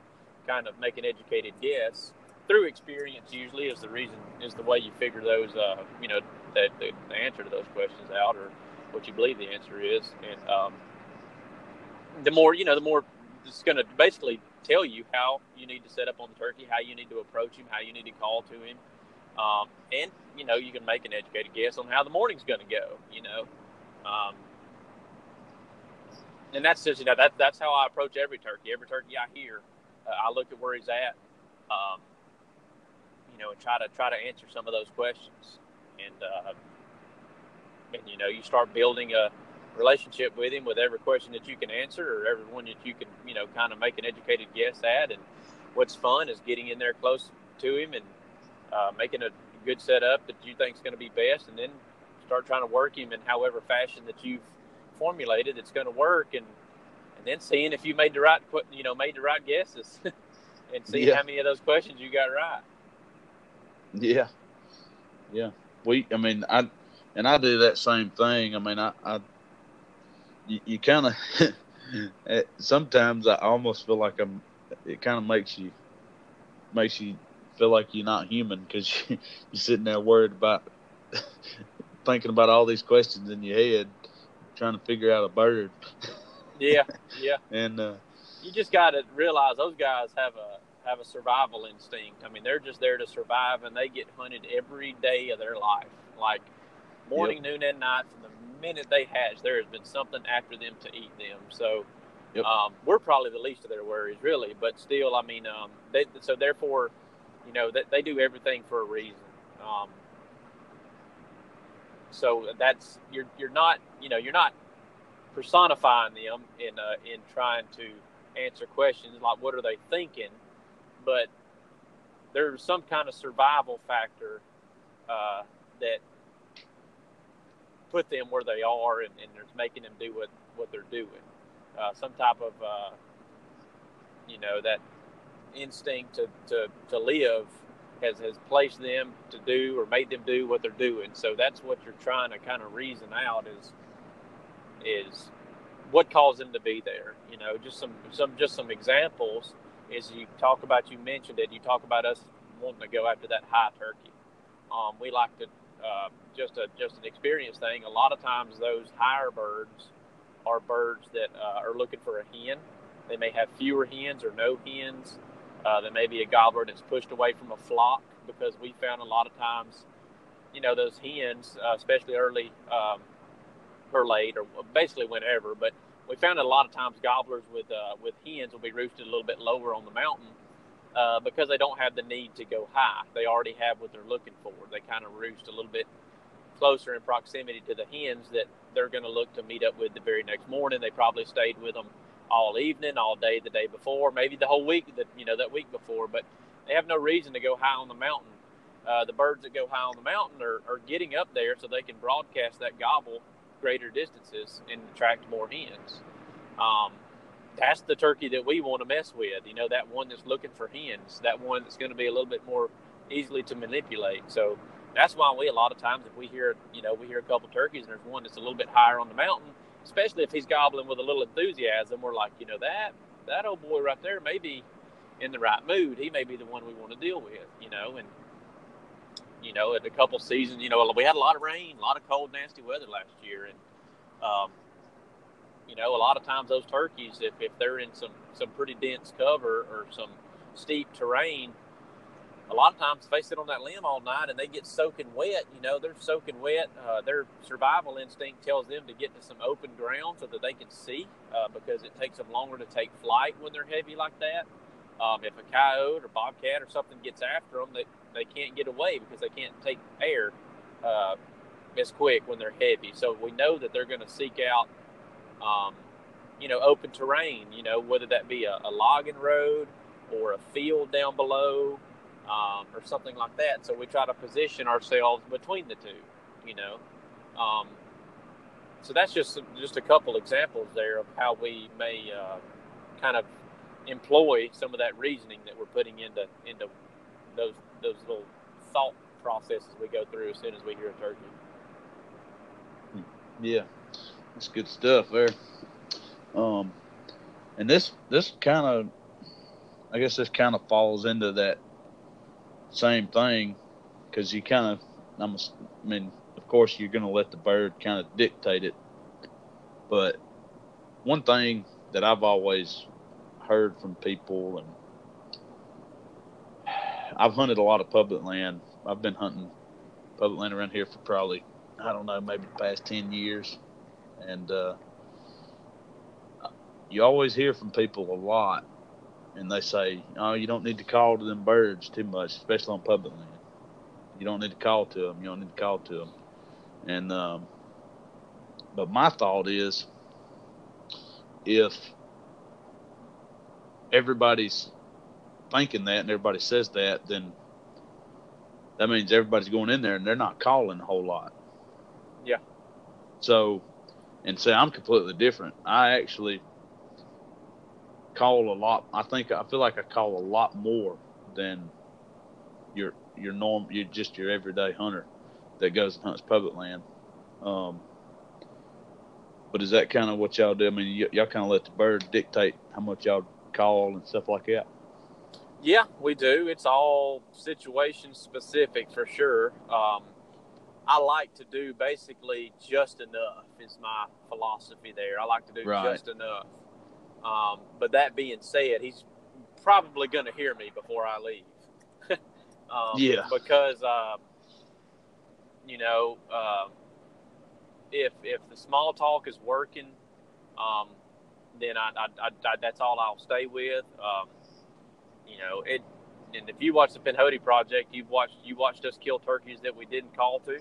kind of make an educated guess through experience, usually is the reason is the way you figure those, uh, you know, that the, the, answer to those questions out or what you believe the answer is. And um, the more, you know, the more it's going to basically tell you how you need to set up on the turkey, how you need to approach him, how you need to call to him. Um, and, you know, you can make an educated guess on how the morning's going to go, you know. Um, and that's just, you know, that, that's how I approach every turkey. Every turkey I hear, uh, I look at where he's at, um, you know, and try to try to answer some of those questions and uh, and you know you start building a relationship with him with every question that you can answer or every one that you can you know kind of make an educated guess at. And what's fun is getting in there close to him and uh, making a good setup that you think is going to be best and then start trying to work him in however fashion that you've formulated that's going to work and and then seeing if you made the right you know made the right guesses and seeing yeah. how many of those questions you got right. Yeah. Yeah we, I mean, I, and I do that same thing. I mean, I, I you, you kind of, sometimes I almost feel like I'm, it kind of makes you, makes you feel like you're not human because you, you're sitting there worried about, thinking about all these questions in your head, trying to figure out a bird. Yeah, yeah. and, uh, you just got to realize those guys have a have a survival instinct. I mean, they're just there to survive, and they get hunted every day of their life, like morning, yep. noon, and night. From the minute they hatch, there has been something after them to eat them. So. Yep. Um, we're probably the least of their worries, really. But still, I mean, um, they, so therefore, you know, they, they do everything for a reason. Um, so that's you're you're not you know you're not personifying them in uh, in trying to answer questions like what are they thinking, but there's some kind of survival factor uh, that put them where they are and, and it's making them do what, what they're doing. Uh, some type of, uh, you know, that instinct to, to, to live has, has placed them to do or made them do what they're doing. So that's what you're trying to kind of reason out is, is what caused them to be there. You know, just some, some, just some examples is you talk about, you mentioned it, you talk about us wanting to go after that high turkey. Um, we like to, uh, just a, just an experience thing. A lot of times those higher birds are birds that uh, are looking for a hen. They may have fewer hens or no hens. Uh, there may be a gobbler that's pushed away from a flock because we found a lot of times, you know, those hens, uh, especially early um, or late or basically whenever, but we found that a lot of times gobblers with uh, with hens will be roosted a little bit lower on the mountain uh, because they don't have the need to go high. They already have what they're looking for. They kind of roost a little bit closer in proximity to the hens that they're going to look to meet up with the very next morning. They probably stayed with them all evening, all day the day before, maybe the whole week that you know that week before, but they have no reason to go high on the mountain. Uh, the birds that go high on the mountain are, are getting up there so they can broadcast that gobble greater distances and attract more hens. Um, that's the turkey that we want to mess with. You know, that one that's looking for hens, that one that's going to be a little bit more easily to manipulate. So that's why we a lot of times if we hear you know we hear a couple turkeys and there's one that's a little bit higher on the mountain, especially if he's gobbling with a little enthusiasm, we're like you know that that old boy right there may be in the right mood. He may be the one we want to deal with, you know, and you know, in a couple seasons, you know, we had a lot of rain, a lot of cold, nasty weather last year, and um, you know, a lot of times those turkeys, if, if they're in some some pretty dense cover or some steep terrain, a lot of times if they sit on that limb all night and they get soaking wet, you know, they're soaking wet. Uh, their survival instinct tells them to get to some open ground so that they can see uh, because it takes them longer to take flight when they're heavy like that. Um, if a coyote or bobcat or something gets after them, they, they can't get away because they can't take air uh, as quick when they're heavy. So we know that they're going to seek out, um, you know, open terrain, you know, whether that be a, a logging road or a field down below um, or something like that. So we try to position ourselves between the two, you know. Um, so that's just just a couple examples there of how we may uh, kind of employ some of that reasoning that we're putting into into those those little thought processes we go through as soon as we hear a turkey. Yeah, that's good stuff there. Um, and this this kind of, I guess this kind of falls into that same thing because you kind of, I mean, of course, you're going to let the bird kind of dictate it. But one thing that I've always heard from people, and I've hunted a lot of public land. I've been hunting public land around here for probably, I don't know, maybe the past 10 years. And uh, you always hear from people a lot and they say, "Oh, you don't need to call to them birds too much, especially on public land. You don't need to call to them. You don't need to call to them." And um, but my thought is, if everybody's thinking that and everybody says that, then that means everybody's going in there and they're not calling a whole lot. Yeah. So, and say I'm completely different. I actually call a lot. I think I feel like I call a lot more than your your norm. You just your everyday hunter that goes and hunts public land. Um, but is that kind of what y'all do? I mean, y- y'all kind of let the bird dictate how much y'all call and stuff like that. Yeah, we do. It's all situation specific for sure. Um, I like to do basically just enough is my philosophy there. I like to do right. just enough. Um, but that being said, he's probably going to hear me before I leave. um, yeah. Because, uh, you know, uh, if if the small talk is working, um, then I, I, I, that's all I'll stay with. Um, you know, it. And if you watch the Pinhoti project, you've watched you watched us kill turkeys that we didn't call to.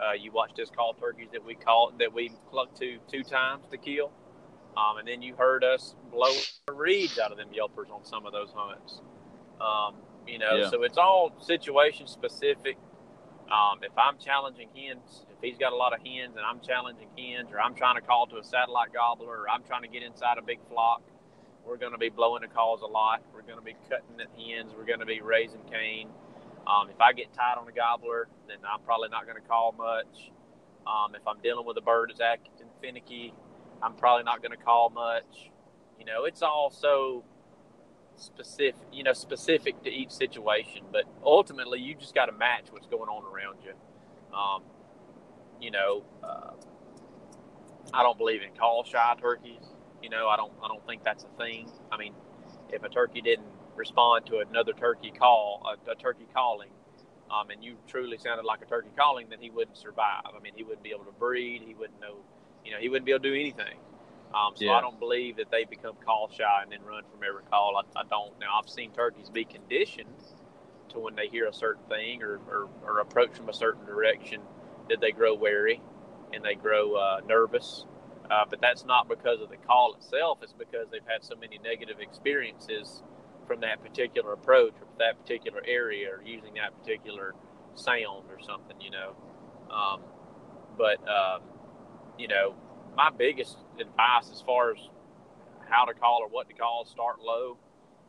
Uh, you watched us call turkeys that we called that we clucked to two times to kill. Um, and then you heard us blow reeds out of them yelpers on some of those hunts. Um, you know, yeah. so it's all situation specific. Um, if I'm challenging hens, if he's got a lot of hens and I'm challenging hens, or I'm trying to call to a satellite gobbler, or I'm trying to get inside a big flock, we're going to be blowing the calls a lot. We're going to be cutting at hens. We're going to be raising cane. Um, if I get tight on a gobbler, then I'm probably not going to call much. Um, if I'm dealing with a bird that's acting finicky, I'm probably not going to call much. You know, it's all so specific, you know, specific to each situation. But ultimately, you just got to match what's going on around you. Um, you know, uh, I don't believe in call shy turkeys. You know, I don't, I don't think that's a thing. I mean, if a turkey didn't respond to another turkey call, a, a turkey calling, um, and you truly sounded like a turkey calling, then he wouldn't survive. I mean, he wouldn't be able to breed. He wouldn't know you know, he wouldn't be able to do anything. Um, so yeah. I don't believe that they become call shy and then run from every call. I, I, don't. Now I've seen turkeys be conditioned to when they hear a certain thing or, or, or approach from a certain direction that they grow wary and they grow uh, nervous. Uh, but that's not because of the call itself. It's because they've had so many negative experiences from that particular approach or that particular area or using that particular sound or something, you know. Um, but um, you know, my biggest advice as far as how to call or what to call, start low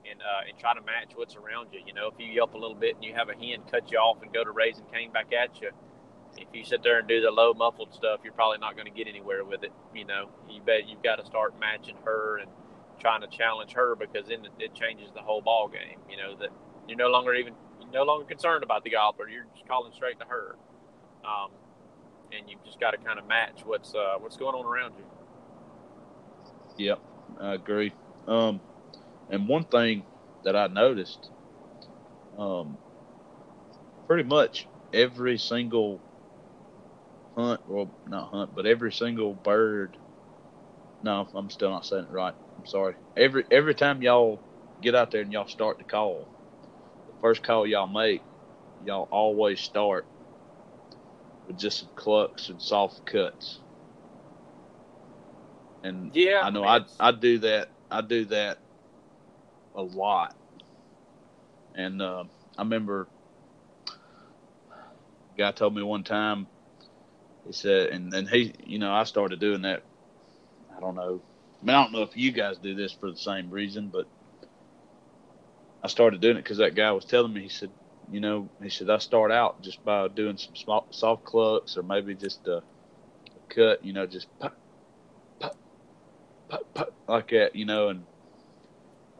and uh, and try to match what's around you. You know, if you yelp a little bit and you have a hen cut you off and go to raising cane back at you, if you sit there and do the low muffled stuff, you're probably not going to get anywhere with it. You know, you bet you've got to start matching her and trying to challenge her because then it changes the whole ball game. You know that you're no longer even you're no longer concerned about the gobbler. You're just calling straight to her. Um, and you've just got to kind of match what's uh, what's going on around you. Yep, I agree. Um, and one thing that I noticed, um, pretty much every single hunt, well, not hunt, but every single bird. No, I'm still not saying it right. I'm sorry. Every every time y'all get out there and y'all start to call, the first call y'all make, y'all always start with just some clucks and soft cuts. And yeah, I know I I do that. I do that a lot. And uh, I remember a guy told me one time. He said, and then he, you know, I started doing that. I don't know. I mean, I don't know if you guys do this for the same reason, but I started doing it because that guy was telling me. He said, you know, he said I start out just by doing some small, soft clucks or maybe just a, a cut, you know, just pop, pop, pop, pop, like that, you know. And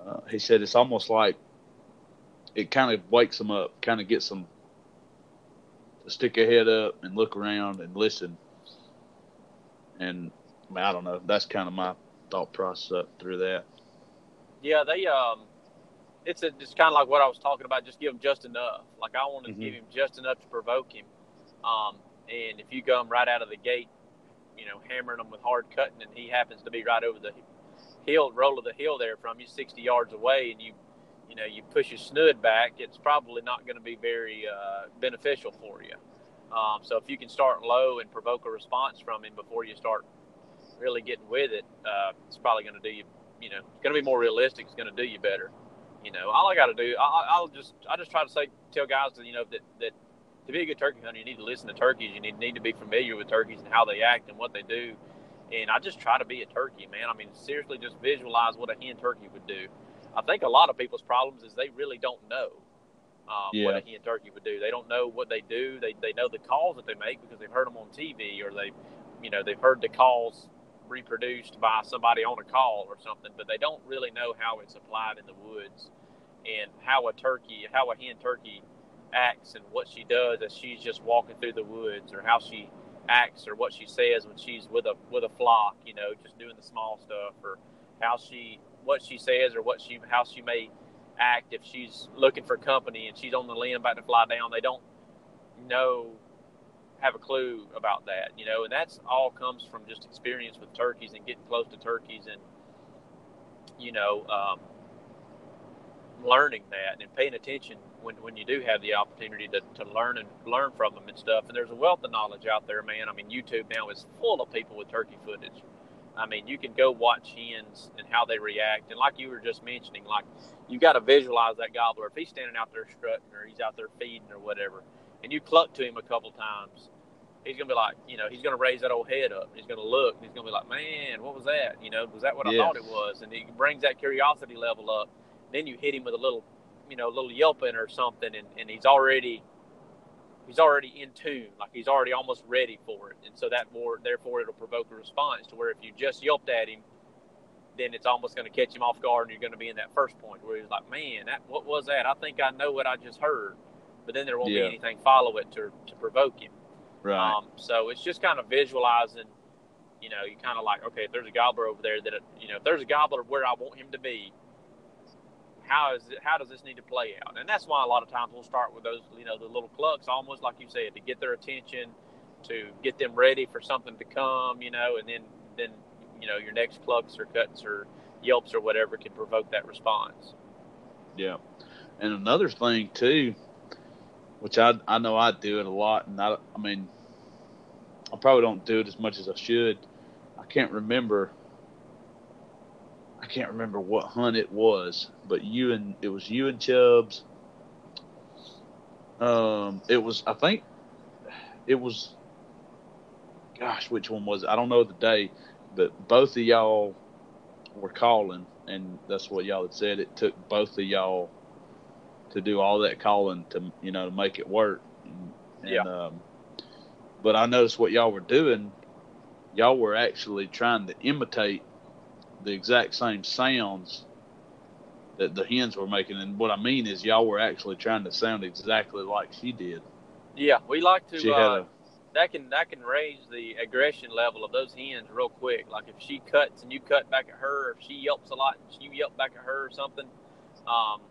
uh, he said it's almost like it kind of wakes them up, kind of gets them to stick their head up and look around and listen. And I, mean, I don't know. That's kind of my thought process up through that. Yeah, they um it's a, it's kind of like what I was talking about. Just give him just enough. Like I want to mm-hmm. give him just enough to provoke him. Um, and if you come right out of the gate, you know, hammering him with hard cutting, and he happens to be right over the hill, roll of the hill there from you, 60 yards away, and you, you know, you push your snood back, it's probably not going to be very uh, beneficial for you. Um, so if you can start low and provoke a response from him before you start really getting with it, uh, it's probably going to do you, you know, it's going to be more realistic. It's going to do you better. You know, all I got to do, I, will just, I just try to say, tell guys that you know that that to be a good turkey hunter, you need to listen to turkeys. You need need to be familiar with turkeys and how they act and what they do. And I just try to be a turkey, man. I mean, seriously, just visualize what a hen turkey would do. I think a lot of people's problems is they really don't know um, yeah. what a hen turkey would do. They don't know what they do. They, they know the calls that they make because they've heard them on TV or they, you know, they've heard the calls reproduced by somebody on a call or something, but they don't really know how it's applied in the woods and how a turkey, how a hen turkey acts and what she does as she's just walking through the woods or how she acts or what she says when she's with a with a flock, you know, just doing the small stuff or how she what she says or what she how she may act if she's looking for company and she's on the limb about to fly down. They don't know, have a clue about that, you know, and that's all comes from just experience with turkeys and getting close to turkeys and, you know, um, learning that and paying attention when, when you do have the opportunity to, to learn and learn from them and stuff. And there's a wealth of knowledge out there, man. I mean, YouTube now is full of people with turkey footage. I mean, you can go watch hens and how they react. And like you were just mentioning, like you got to visualize that gobbler. If he's standing out there strutting or he's out there feeding or whatever, and you cluck to him a couple times, he's gonna be like, you know, he's gonna raise that old head up. He's gonna look. he's gonna be like, man, what was that? You know, was that what I thought it was? And he brings that curiosity level up. Then you hit him with a little you know, a little yelping or something, and, and he's already he's already in tune, like he's already almost ready for it, and so that more therefore it'll provoke a response to where if you just yelped at him, then it's almost going to catch him off guard, and you're going to be in that first point where he's like, man, that what was that? I think I know what I just heard, but then there won't yeah. be anything follow it to to provoke him. Right. Um, so it's just kind of visualizing. You know, you kind of like, okay, if there's a gobbler over there that, you know, if there's a gobbler where I want him to be, how is it, how does this need to play out? And that's why a lot of times we'll start with those, you know, the little clucks, almost like you said, to get their attention, to get them ready for something to come, you know, and then then you know your next clucks or cuts or yelps or whatever can provoke that response. Yeah, and another thing too, which I I know I do it a lot, and I I mean, I probably don't do it as much as I should. I can't remember can't remember what hunt it was, but you and it was you and Chubbs. Um, it was I think it was. Gosh, which one was it? I don't know the day, but both of y'all were calling, and that's what y'all had said. It took both of y'all to do all that calling to you know to make it work. And, yeah. Um, but I noticed what y'all were doing. Y'all were actually trying to imitate the exact same sounds that the hens were making. And what I mean is, y'all were actually trying to sound exactly like she did. Yeah, we like to. She uh, had a, that can that can raise the aggression level of those hens real quick. Like if she cuts and you cut back at her, if she yelps a lot and you yelp back at her or something, um,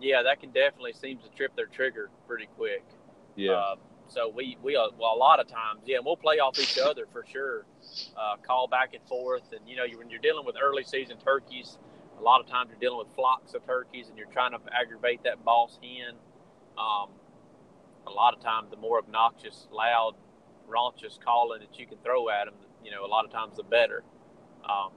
yeah, that can definitely seem to trip their trigger pretty quick. Yeah. Uh, so we we uh, well a lot of times, yeah, we'll play off each other for sure. Uh, call back and forth, and you know you, when you're dealing with early season turkeys, a lot of times you're dealing with flocks of turkeys, and you're trying to aggravate that boss hen. Um, a lot of times, the more obnoxious, loud, raunchous calling that you can throw at them, you know, a lot of times the better. Um,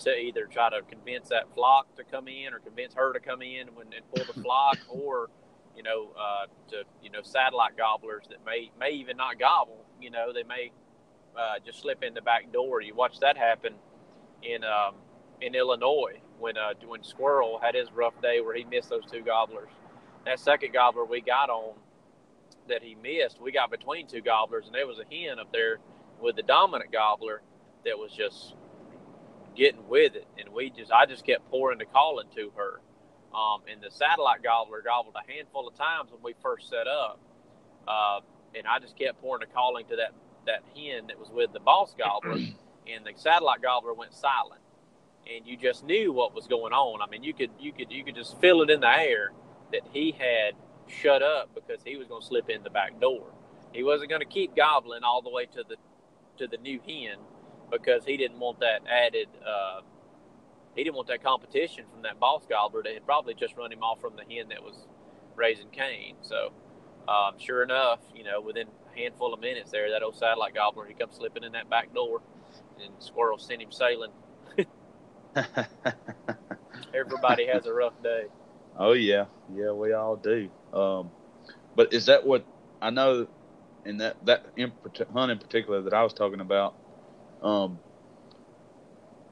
to either try to convince that flock to come in or convince her to come in and, and pull the flock, or you know, uh, to you know satellite gobblers that may may even not gobble. You know, they may uh, just slip in the back door. You watch that happen in um, in Illinois when uh, when Squirrel had his rough day where he missed those two gobblers. That second gobbler we got on that he missed, we got between two gobblers, and there was a hen up there with the dominant gobbler that was just getting with it, and we just I just kept pouring the calling to her um, and the satellite gobbler gobbled a handful of times when we first set up. Uh, and I just kept pouring a calling to that, that hen that was with the boss gobbler, and the satellite gobbler went silent. And you just knew what was going on. I mean, you could you could you could just feel it in the air that he had shut up because he was going to slip in the back door. He wasn't going to keep gobbling all the way to the to the new hen because he didn't want that added uh, he didn't want that competition from that boss gobbler that had probably just run him off from the hen that was raising cane. So, um, sure enough, you know, within a handful of minutes there, that old satellite gobbler, he comes slipping in that back door, and squirrel sent him sailing. Everybody has a rough day. Oh yeah, yeah, we all do. Um, but is that what I know? In that that in, hunt in particular that I was talking about, um,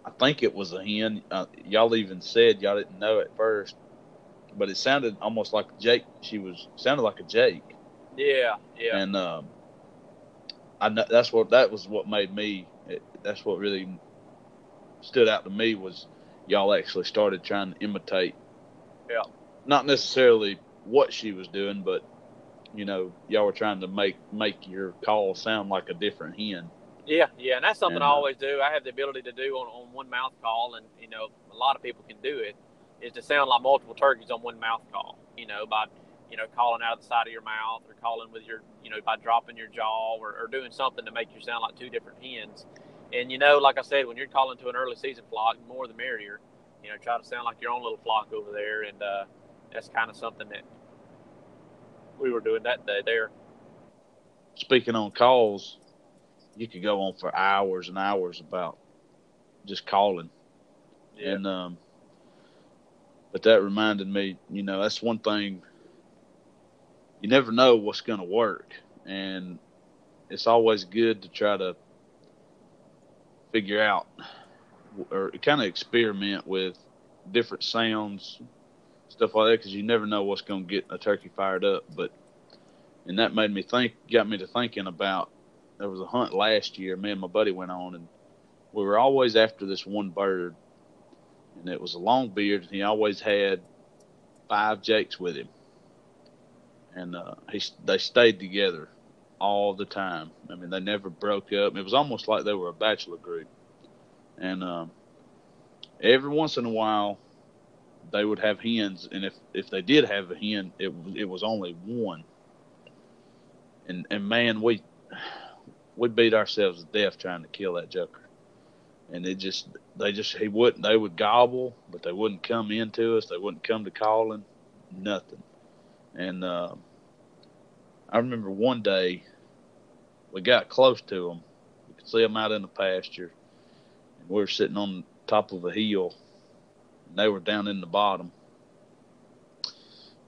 I think it was a hen. Uh, y'all even said y'all didn't know at first, but it sounded almost like Jake. She was sounded like a Jake. Yeah, yeah. And um, I know that's what that was what made me. It, that's what really stood out to me was y'all actually started trying to imitate. Yeah. Not necessarily what she was doing, but you know, y'all were trying to make make your call sound like a different hen. Yeah, yeah, and that's something and, I uh, always do. I have the ability to do on, on one mouth call, and you know, a lot of people can do it. is to sound like multiple turkeys on one mouth call. You know, by you know calling out of the side of your mouth or calling with your you know by dropping your jaw or, or doing something to make you sound like two different hens. And you know, like I said, when you're calling to an early season flock, more the merrier. You know, try to sound like your own little flock over there, and uh, that's kind of something that we were doing that day there. Speaking on calls, you could go on for hours and hours about just calling, yeah. and um, but that reminded me, you know, that's one thing. You never know what's going to work, and it's always good to try to figure out or kind of experiment with different sounds, stuff like that, because you never know what's going to get a turkey fired up. But and that made me think, got me to thinking about. There was a hunt last year. Me and my buddy went on, and we were always after this one bird, and it was a long beard, and he always had five jakes with him, and uh, he they stayed together all the time. I mean, they never broke up. It was almost like they were a bachelor group. And um, every once in a while, they would have hens, and if if they did have a hen, it it was only one. And and man, we we beat ourselves to death trying to kill that joker. And it just they just he wouldn't they would gobble, but they wouldn't come into us. They wouldn't come to calling, nothing. And uh, I remember one day we got close to them. We could see them out in the pasture, and we were sitting on top of a hill, and they were down in the bottom.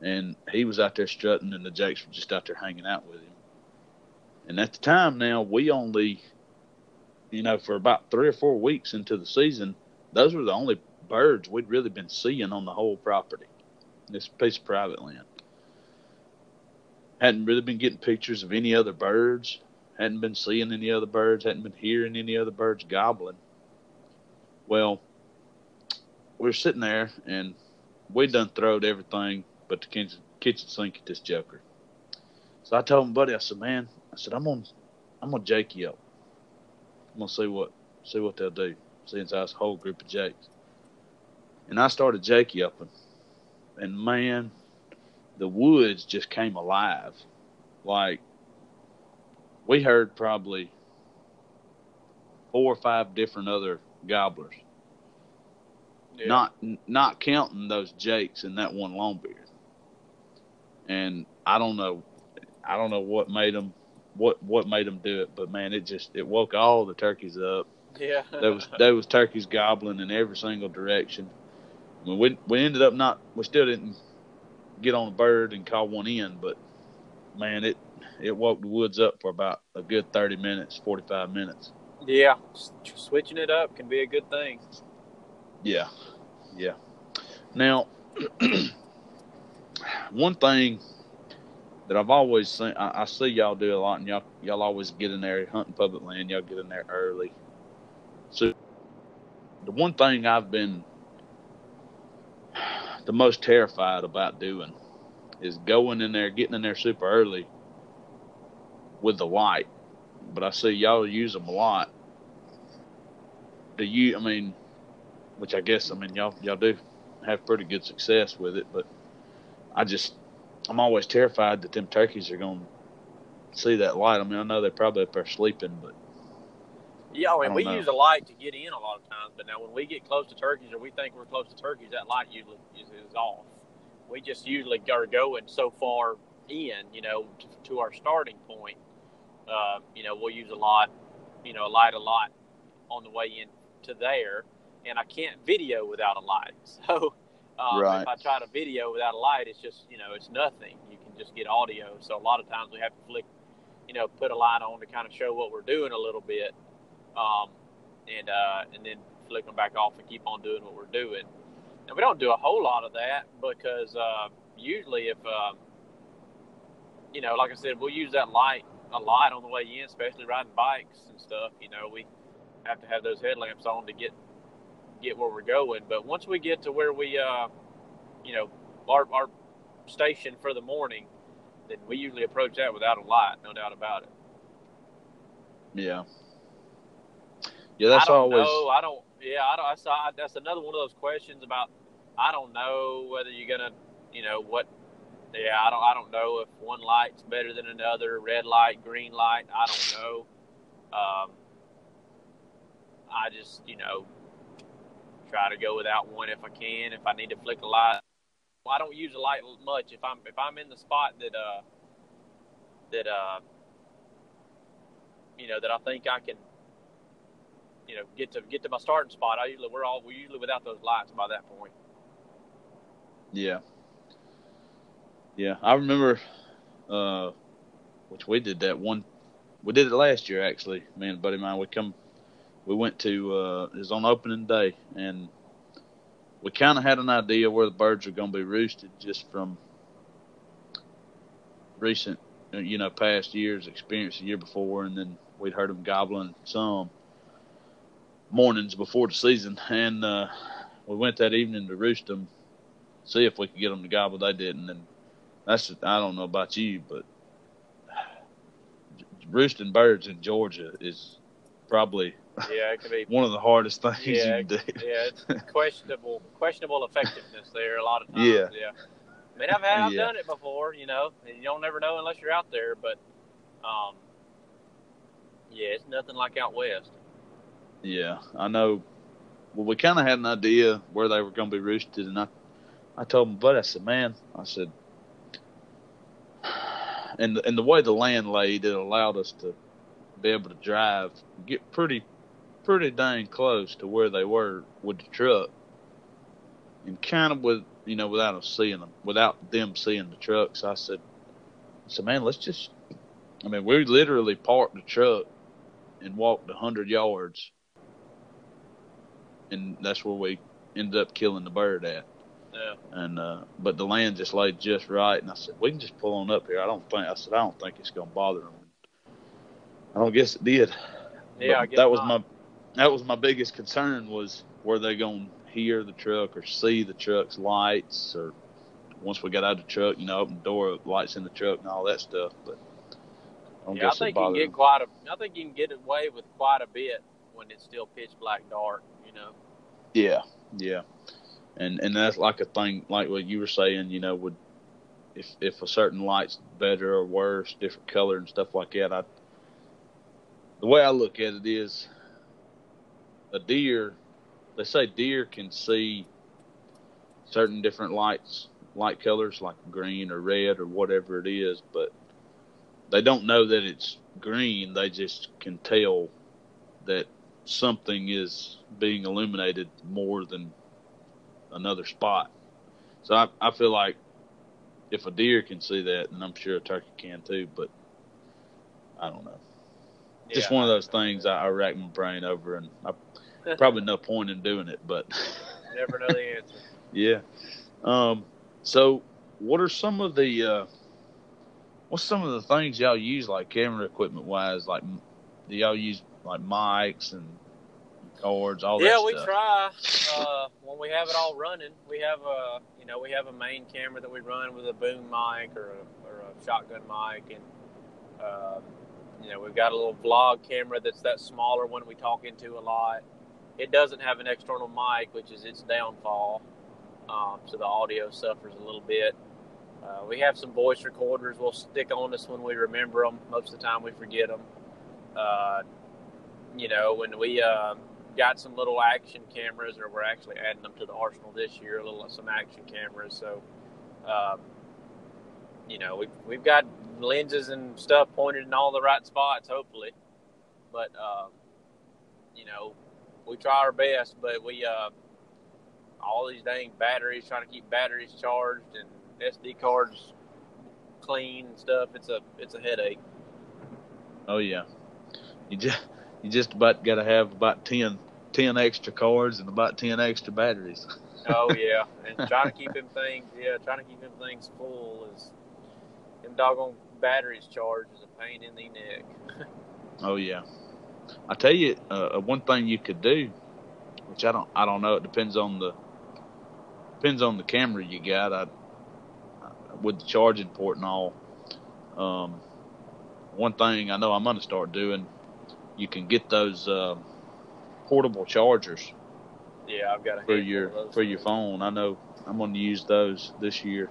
And he was out there strutting, and the jakes were just out there hanging out with him. And at the time, now we only, you know, for about three or four weeks into the season, those were the only birds we'd really been seeing on the whole property, this piece of private land hadn't really been getting pictures of any other birds hadn't been seeing any other birds, hadn't been hearing any other birds gobbling. Well, we are sitting there and we done throwed everything but the kitchen, kitchen sink at this joker. So I told my buddy, I said, man, I said, I'm gonna, I'm gonna jake you up. I'm gonna see what, see what they'll do. Since I was a whole group of jakes. And I started jakey upping. And man, the woods just came alive. Like we heard probably four or five different other gobblers. Yeah. Not not counting those jakes and that one longbeard. And I don't know, I don't know what made them, what what made them do it, but man, it just it woke all the turkeys up. Yeah, there was there was turkeys gobbling in every single direction. I mean, we we ended up not, we still didn't get on a bird and call one in, but man, it it woke the woods up for about a good 30 minutes, 45 minutes. Yeah, switching it up can be a good thing. Yeah, yeah. Now, one thing that I've always seen, I, I, see y'all do a lot, and y'all y'all always get in there hunting public land. Y'all get in there early. So, the one thing I've been the most terrified about doing is going in there, getting in there super early, with the light, but I see y'all use them a lot. Do you? I mean, which I guess I mean y'all y'all do have pretty good success with it, but I just I'm always terrified that them turkeys are going to see that light. I mean, I know they're probably up there sleeping, but yeah, I mean, we know. use a light to get in a lot of times, but now when we get close to turkeys or we think we're close to turkeys, that light usually is, is off. We just usually are going so far in, you know, to, to our starting point uh, you know, we'll use a lot, you know, a light a lot on the way in to there, and I can't video without a light. So um, right. if I try to video without a light, it's just you know it's nothing. You can just get audio. So a lot of times we have to flick, you know, put a light on to kind of show what we're doing a little bit, um, and uh, and then flick them back off and keep on doing what we're doing. And we don't do a whole lot of that because uh, usually if um, you know, like I said, we'll use that light a lot on the way in, especially riding bikes and stuff. You know, we have to have those headlamps on to get get where we're going. But once we get to where we, uh, you know, our our station for the morning, then we usually approach that without a light, no doubt about it. Yeah. Yeah, that's I don't always. Know, I don't. Yeah, I don't. I saw, that's another one of those questions about I don't know whether you're gonna, you know, what. Yeah, I don't. I don't know if one light's better than another. Red light, green light. I don't know. Um, I just, you know, try to go without one if I can. If I need to flick a light, well, I don't use a light much. If I'm if I'm in the spot that uh that uh you know that I think I can you know get to get to my starting spot. I usually we're all we usually without those lights by that point. Yeah. Yeah, I remember, uh, which we did that one. We did it last year actually. Me and a buddy of mine. We come, we went to. Uh, it was on opening day, and we kind of had an idea where the birds were going to be roosted just from recent, you know, past years' experience the year before, and then we'd heard them gobbling some mornings before the season, and uh, we went that evening to roost them, see if we could get them to gobble. They didn't, and that's I don't know about you, but roosting birds in Georgia is probably yeah, it could be one of the hardest things yeah, you can do. yeah, it's questionable questionable effectiveness there a lot of times. Yeah. yeah. I mean, I've had, I've Yeah. done it before, you know. and You don't never know unless you're out there, but um, yeah, it's nothing like out west. Yeah, I know. Well, we kind of had an idea where they were going to be roosted, and I, I told my buddy, I said, "Man," I said, and and the way the land laid, it allowed us to be able to drive, get pretty, pretty dang close to where they were with the truck, and kind of with you know without us seeing them, without them seeing the trucks. I said, I said, man, let's just. I mean, we literally parked the truck and walked a hundred yards and that's where we ended up killing the bird at. Yeah. And uh, but the land just laid just right, and I said we can just pull on up here. I don't think I said I don't think it's gonna bother them. I don't guess it did. Yeah, I guess that was not. my that was my biggest concern was were they gonna hear the truck or see the truck's lights or once we got out of the truck, you know, open the door, lights in the truck and all that stuff. But I Yeah, I think you can get quite a. I think you can get away with quite a bit when it's still pitch black dark. You know. Yeah, yeah, and and that's like a thing, like what you were saying. You know, would if if a certain light's better or worse, different color and stuff like that. I the way I look at it is a deer. They say deer can see certain different lights, light colors like green or red or whatever it is, but they don't know that it's green. They just can tell that something is being illuminated more than another spot. So I, I feel like if a deer can see that, and I'm sure a turkey can too, but I don't know. Just one of those things I, I rack my brain over, and I probably no point in doing it, but Never know the answer. yeah. Um. So, what are some of the uh, what's some of the things y'all use like camera equipment wise? Like, do y'all use like mics and cords, all that yeah, stuff? we try. Uh, when we have it all running, we have a you know we have a main camera that we run with a boom mic or a, or a shotgun mic, and um, you know we've got a little vlog camera that's that smaller one we talk into a lot. It doesn't have an external mic, which is its downfall, um, so the audio suffers a little bit. Uh, we have some voice recorders. We'll stick on us when we remember them. Most of the time, we forget them. Uh, you know, when we uh, got some little action cameras, or we're actually adding them to the arsenal this year. A little some action cameras. So, um, you know, we've we've got lenses and stuff pointed in all the right spots, hopefully. But um, you know, we try our best. But we uh, all these dang batteries, trying to keep batteries charged and SD cards clean and stuff. It's a it's a headache. Oh yeah, you just you just about got to have about 10, 10 extra cards and about ten extra batteries. Oh yeah, and trying to keep them things, yeah, trying to keep them things full is them doggone batteries charged is a pain in the neck. Oh yeah, I tell you, uh, one thing you could do, which I don't, I don't know. It depends on the depends on the camera you got. I, with the charging port and all. Um, one thing I know I'm gonna start doing, you can get those uh, portable chargers, Yeah, I've got a for your for your phone. I know I'm going to use those this year.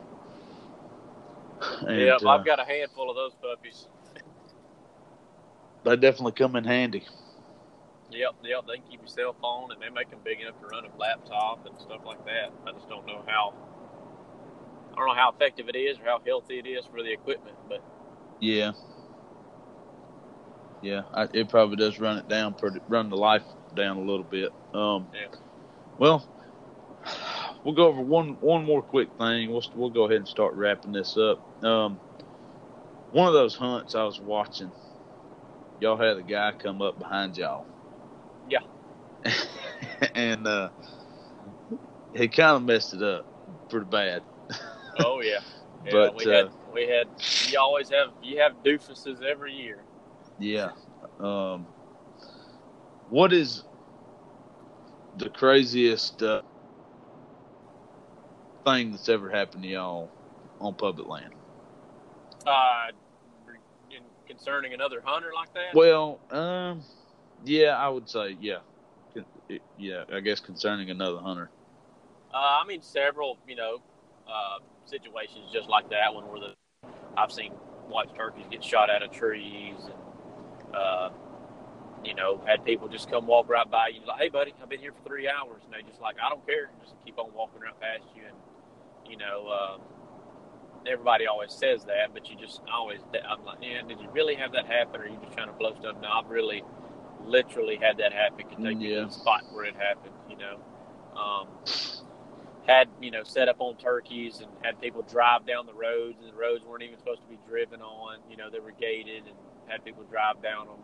And, Yep, uh, I've got a handful of those puppies. They definitely come in handy. Yep, yep. They can keep your cell phone, and they make them big enough to run a laptop and stuff like that. I just don't know how. I don't know how effective it is or how healthy it is for the equipment, but Yeah. Yeah, I, it probably does run it down, pretty, run the life down a little bit. Um, Yeah. Well, we'll go over one one more quick thing. We'll we'll go ahead and start wrapping this up. Um, one of those hunts I was watching, y'all had a guy come up behind y'all. Yeah. and uh, he kind of messed it up pretty bad. oh yeah, yeah. But, we had uh, we had you always have you have doofuses every year. Yeah. Um, what is the craziest uh, thing that's ever happened to y'all on public land? Uh, concerning another hunter like that. Well, um, yeah, I would say yeah, yeah. I guess concerning another hunter. Uh, I mean, several, you know, uh, situations just like that one where the I've seen watch turkeys get shot out of trees, and uh, you know, had people just come walk right by you, like, "Hey, buddy, I've been here for three hours," and they just like, "I don't care, just keep on walking right past you," and you know, um, everybody always says that, but you just always, I'm like, "Yeah, did you really have that happen, or are you just trying to blow stuff?" No, I've really, literally had that happen. Can take you Yeah. to the spot where it happened, you know. Um, had you know set up on turkeys and had people drive down the roads and the roads weren't even supposed to be driven on you know they were gated and had people drive down them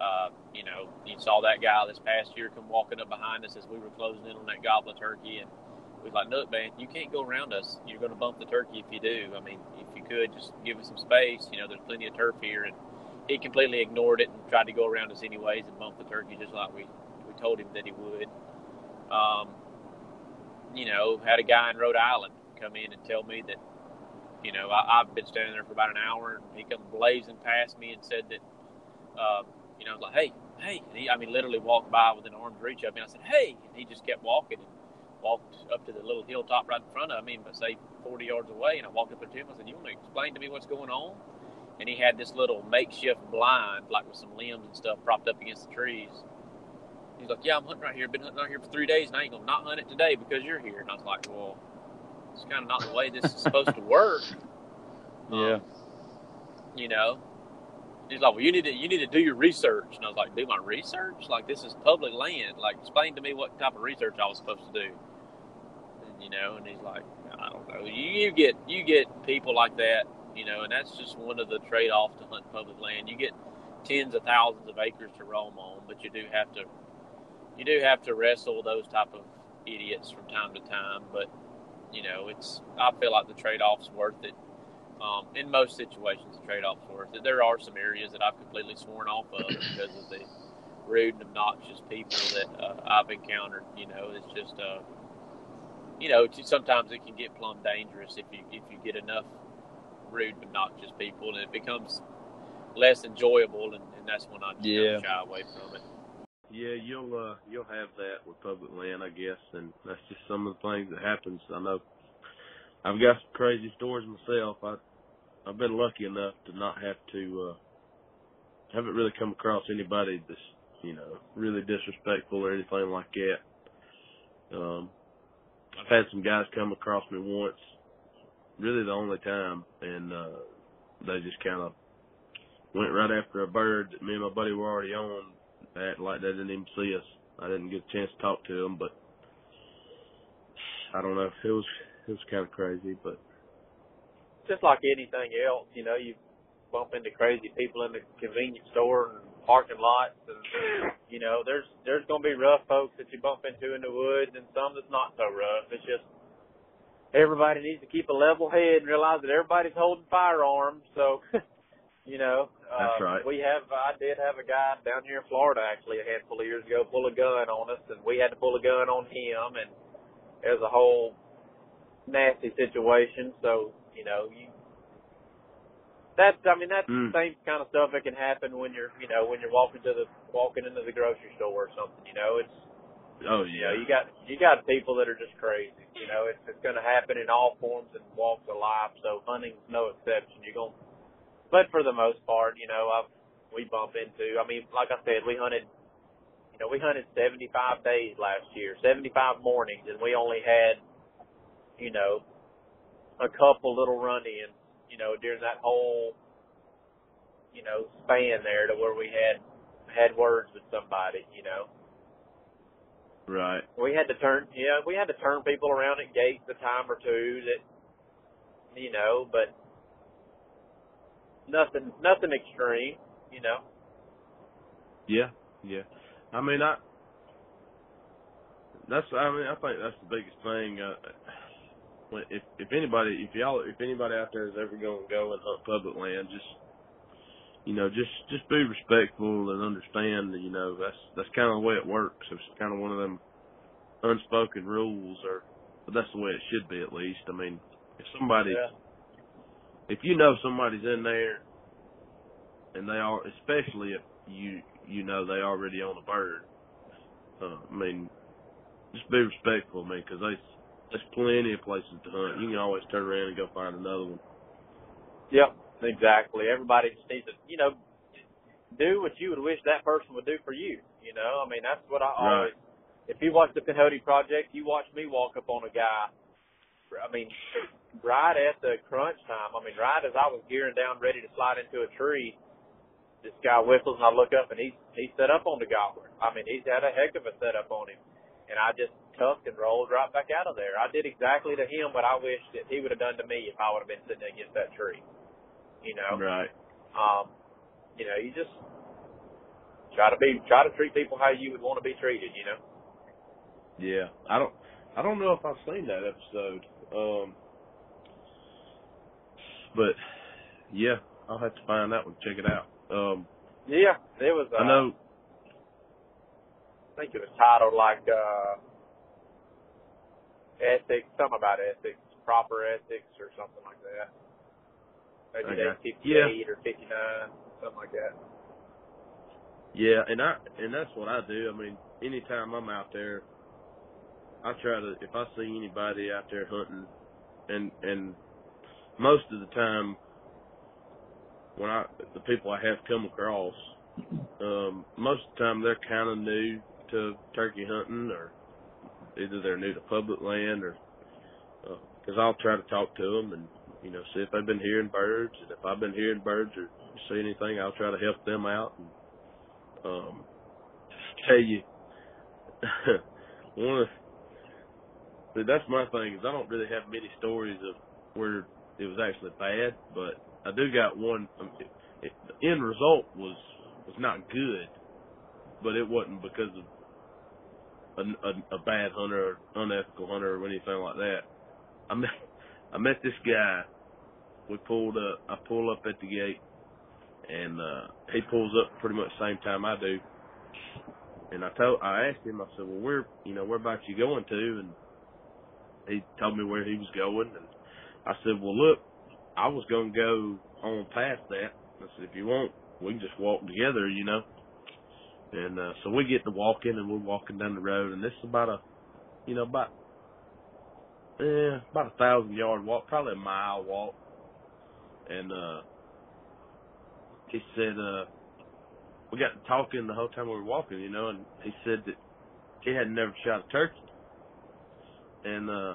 uh, you know you saw that guy this past year come walking up behind us as we were closing in on that gobbler turkey and we was like look man you can't go around us you're going to bump the turkey if you do i mean if you could just give us some space you know there's plenty of turf here and he completely ignored it and tried to go around us anyways and bump the turkey just like we we told him that he would um, you know, had a guy in Rhode Island come in and tell me that, you know, I, I've been standing there for about an hour and he come blazing past me and said that, um, you know, like, hey, hey. And he, I mean, literally walked by within arm's reach of me. I said, hey. And he just kept walking and walked up to the little hilltop right in front of me, but say 40 yards away. And I walked up to him. I said, you want to explain to me what's going on? And he had this little makeshift blind, like with some limbs and stuff propped up against the trees. He's like, yeah, I'm hunting right here. Been hunting right here for three days, and I ain't gonna not hunt it today because you're here. And I was like, well, it's kind of not the way this is supposed to work. Yeah. Um, you know. He's like, well, you need to you need to do your research. And I was like, do my research? Like this is public land. Like explain to me what type of research I was supposed to do. You know, and he's like, I don't know. You, you get you get people like that, you know, and that's just one of the trade offs to hunt public land. You get tens of thousands of acres to roam on, but you do have to you do have to wrestle those type of idiots from time to time. But you know, it's I feel like the trade off's worth it. Um, in most situations, the trade off's worth it. There are some areas that I've completely sworn off of because of the rude and obnoxious people that uh, I've encountered. You know, it's just uh, you know, it's- sometimes it can get plumb dangerous if you if you get enough rude, obnoxious people, and it becomes less enjoyable, and, and that's when I just Yeah. kinda shy away from it. Yeah, you'll uh you'll have that with public land, I guess, and that's just some of the things that happens. I know I've got some crazy stories myself. I I've been lucky enough to not have to uh haven't really come across anybody that's, you know, really disrespectful or anything like that. Um I've had some guys come across me once, really the only time, and uh they just kinda went right after a bird that me and my buddy were already on act like they didn't even see us. I didn't get a chance to talk to them, but I don't know. It was it was kind of crazy, but just like anything else, you know, you bump into crazy people in the convenience store and parking lots, and you know, there's there's gonna be rough folks that you bump into in the woods, and some that's not so rough. It's just everybody needs to keep a level head and realize that everybody's holding firearms. So, you know, That's uh, right. We have I did have a guy down here in Florida actually a handful of years ago pull a gun on us, and we had to pull a gun on him, and it was a whole nasty situation. So, you know, you that's I mean that's Mm. the same kind of stuff that can happen when you're you know when you're walking to the walking into the grocery store or something. You know, it's Oh yeah. You, know, you got you got people that are just crazy. You know, it's it's going to happen in all forms and walks of life. So hunting's no exception. You're going, but for the most part, you know, I've we bump into. I mean, like I said, we hunted. You know, we hunted 75 days last year, 75 mornings, and we only had, you know, a couple little run-ins. You know, during that whole, you know, span there to where we had had words with somebody. You know. Right. We had to turn, yeah, we had to turn people around at gates a time or two that, you know, but nothing, nothing extreme, you know. Yeah, yeah. I mean, I. That's. I mean, I think that's the biggest thing. Uh, if if anybody, if y'all, if anybody out there is ever going to go and hunt public land, just you know, just just be respectful and understand. That you know, that's that's kind of the way it works. It's kind of one of them unspoken rules, or but that's the way it should be at least. I mean, if somebody, yeah. if you know somebody's in there, and they are, especially if you you know they already own a bird. Uh, I mean, just be respectful, man, because there's there's plenty of places to hunt. You can always turn around and go find another one. Yep. Exactly. Everybody just needs to, you know, do what you would wish that person would do for you. You know, I mean, that's what I always. If you watch the Pinhoti Project, you watch me walk up on a guy. I mean, right at the crunch time. I mean, right as I was gearing down, ready to slide into a tree, this guy whistles, and I look up, and he's he's set up on the gobbler. I mean, he's had a heck of a setup on him, and I just tucked and rolled right back out of there. I did exactly to him what I wish that he would have done to me if I would have been sitting against that tree you know. Right. Um, you know, you just try to be try to treat people how you would want to be treated, you know. Yeah. I don't I don't know if I've seen that episode. Um but yeah, I'll have to find that one, check it out. Um Yeah, it was uh, I know I think it was titled like uh ethics, something about ethics, proper ethics or something like that. Maybe day 58 yeah. or 59, something like that. Yeah, and I and that's what I do. I mean, anytime I'm out there, I try to if I see anybody out there hunting, and and most of the time when I the people I have come across, um, most of the time they're kind of new to turkey hunting, or either they're new to public land, or because uh, I'll try to talk to them and you know, see if they've been hearing birds, and if I've been hearing birds or see anything, I'll try to help them out. And, um, tell you, one of the, that's my thing is I don't really have many stories of where it was actually bad, but I do got one. Um, it, it, the end result was was not good, but it wasn't because of a, a, a bad hunter or unethical hunter or anything like that. I met I met this guy we pulled up. I pull up at the gate, and uh, he pulls up pretty much same time I do. And I told, I asked him, I said, "Well, where, you know, where about you going to?" And he told me where he was going, and I said, "Well, look, I was going to go on past that. I said, if you want, we can just walk together, you know." And uh, so we get to walking, and we're walking down the road, and this is about a, you know, about eh, about a thousand yard walk, probably a mile walk and uh he said uh we got to talking the whole time we were walking, you know, and he said that he had never shot a turkey. And uh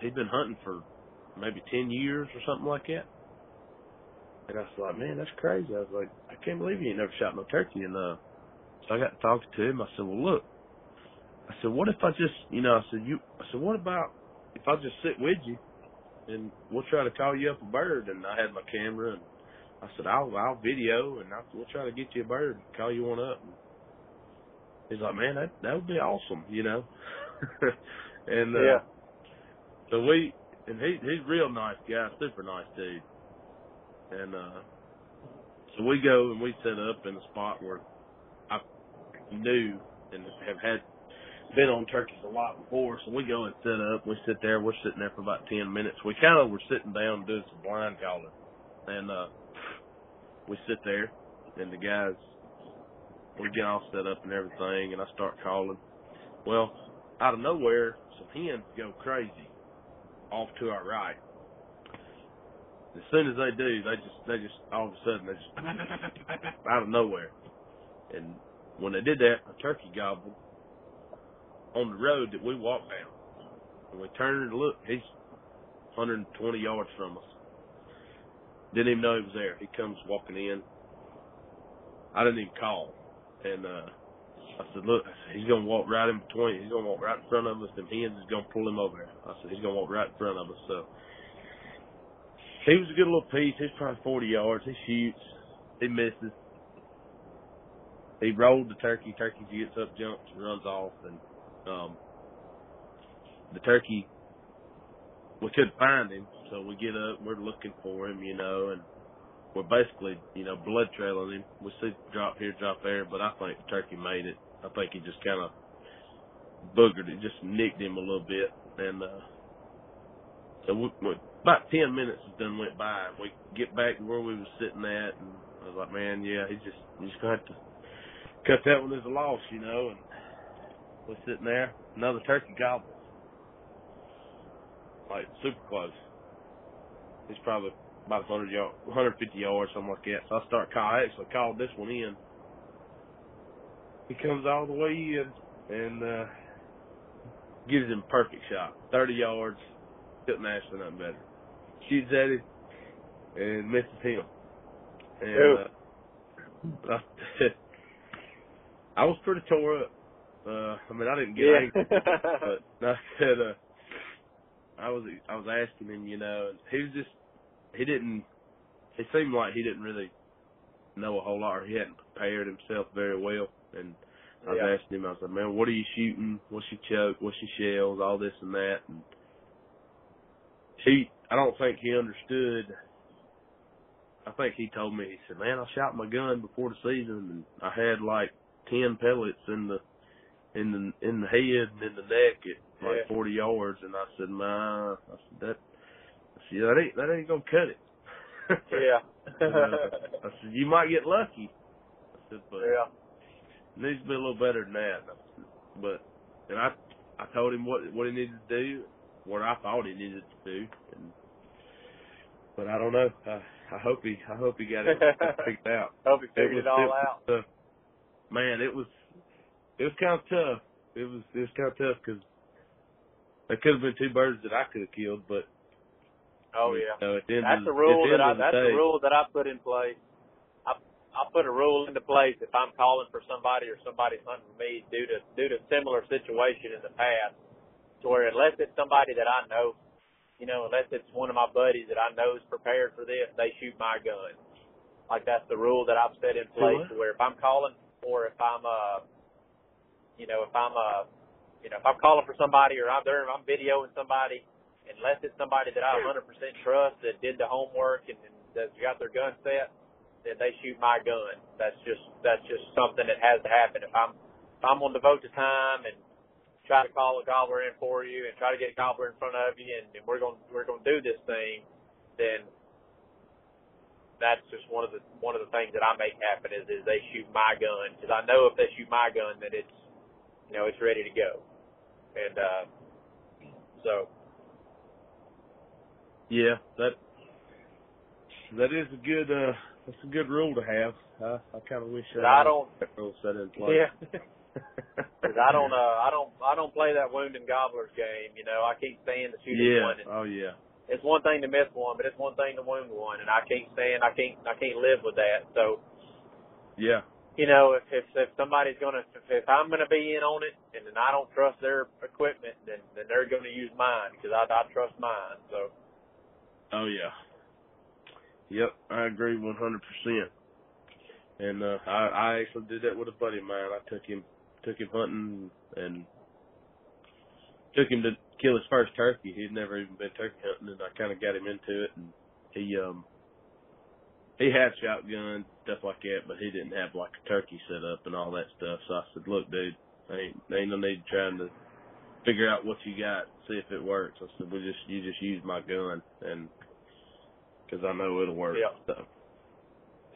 he'd been hunting for maybe ten years or something like that. And I was like, Man, that's crazy. I was like, I can't believe you ain't never shot no turkey and uh so I got to talking to him, I said, Well look I said, What if I just you know, I said, You I said, What about if I just sit with you and we'll try to call you up a bird. And I had my camera, and I said, I'll I'll video, and I'll, we'll try to get you a bird, and call you one up. And he's like, man, that that would be awesome, you know. and uh, yeah. So we and he he's real nice guy, super nice dude. And uh so we go and we set up in a spot where I knew and have had been on turkeys a lot before, so we go and set up. We sit there. We're sitting there for about ten minutes. We kind of were sitting down doing some blind calling, and uh, we sit there, and the guys we get all set up and everything, and I start calling, Well, out of nowhere, some hens go crazy off to our right. As soon as they do, they just they just all of a sudden they just out of nowhere. And when they did that, a turkey gobbled on the road that we walked down. And we turned and looked, he's 120 yards from us. Didn't even know he was there. He comes walking in. I didn't even call. And uh I said, look, he's gonna walk right in between. He's gonna walk right in front of us. Them hens is gonna pull him over. I said, he's gonna walk right in front of us. So he was a good little piece. He's probably 40 yards. He shoots. He misses. He rolled the turkey. Turkey gets up, jumps, and runs off. And um, the turkey, we couldn't find him. So we get up. We're looking for him, you know, and we're basically, you know, blood trailing him. We see drop here, drop there, but I think the turkey made it. I think he just kind of boogered it, just nicked him a little bit, and uh, so we, we, about ten minutes done went by. We get back to where we was sitting at, and I was like, man, yeah, he just he's gonna have to cut that one as a loss, you know. And we're sitting there, another turkey gobbles, like super close. He's probably about 100 yards, 150 yards, something like that. So I start call. I actually called this one in. He comes all the way in and uh gives him a perfect shot, 30 yards. Couldn't ask for nothing better. Shoots at him and misses him. And uh, I, I was pretty tore up. Uh, I mean, I didn't get Yeah. angry, but I said, uh, I was I was asking him, you know, and he was just he didn't. It seemed like he didn't really know a whole lot, or he hadn't prepared himself very well. And I was Yeah. asking him, I was like, "Man, what are you shooting? What's your choke? What's your shells? All this and that." And he, I don't think he understood. I think he told me, he said, "Man, I shot my gun before the season, and I had like ten pellets in the in the in the head and in the neck at like Yeah. forty yards." And I said, "Man, I said that." I said, "Yeah, that ain't that ain't gonna cut it." yeah. I said, "You might get lucky." I said, "But yeah. it needs to be a little better than that." Said, But and I I told him what what he needed to do, what I thought he needed to do, and but I don't know. I I hope he I hope he got it figured out. Hope he figured it, all out. uh, man, it was it was kind of tough. It was it was kind of tough because there could have been two birds that I could have killed, but Oh you yeah. know, the end That's the rule at the that I that's the the rule that I put in place. I I put a rule into place if I'm calling for somebody or somebody's hunting me due to due to similar situation in the past, to where unless it's somebody that I know, you know, unless it's one of my buddies that I know is prepared for this, they shoot my gun. Like that's the rule that I've set in place. what? To where if I'm calling or if I'm uh, you know, if I'm uh, you know, if I'm calling for somebody or I'm there, I'm videoing somebody unless it's somebody that I 100% trust that did the homework and, and that's got their gun set, then they shoot my gun. That's just that's just something that has to happen. If I'm if I'm going to devote the time and try to call a gobbler in for you and try to get a gobbler in front of you and, and we're going we're going to do this thing, then that's just one of the one of the things that I make happen is is they shoot my gun because I know if they shoot my gun then it's you know it's ready to go, and uh, so Yeah, that that is a good uh that's a good rule to have. I I kind of wish I I don't. that rule set in place. Yeah. Because I don't, uh, I don't, I don't play that wounding gobblers game. You know, I can't stand to shoot yeah. one. And Oh yeah. It's one thing to miss one, but it's one thing to wound one, and I can't stand, I can't, I can't live with that. So, Yeah. you know, if if, if somebody's gonna, if, if I'm gonna be in on it, and then I don't trust their equipment, then then they're gonna use mine because I, I trust mine. So, Oh yeah. Yep, I agree one hundred percent. And uh I I actually did that with a buddy of mine. I took him took him hunting and took him to kill his first turkey. He'd never even been turkey hunting and I kinda got him into it and he um he had shotguns, stuff like that, but he didn't have like a turkey set up and all that stuff. So I said, Look, dude, ain't ain't no need trying to figure out what you got, see if it works. I said, we just you just use my gun and because I know it'll work. Yeah. So,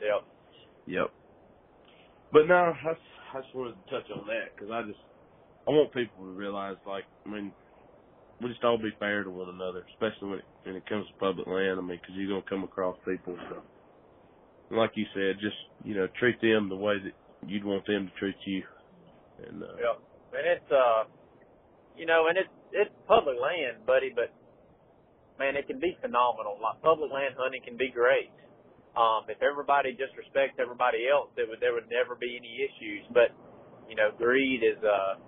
yeah, yep. But no, I, I just wanted to touch on that because I just I want people to realize, like, I mean, we just all be fair to one another, especially when it, when it comes to public land. I mean, because you're gonna come across people. So, and like you said, just you know, treat them the way that you'd want them to treat you. And uh, yeah, and it's uh, you know, and it's it's public land, buddy, but man, it can be phenomenal. Like public land hunting can be great. Um, if everybody just respects everybody else, it would there would never be any issues. But you know, greed is uh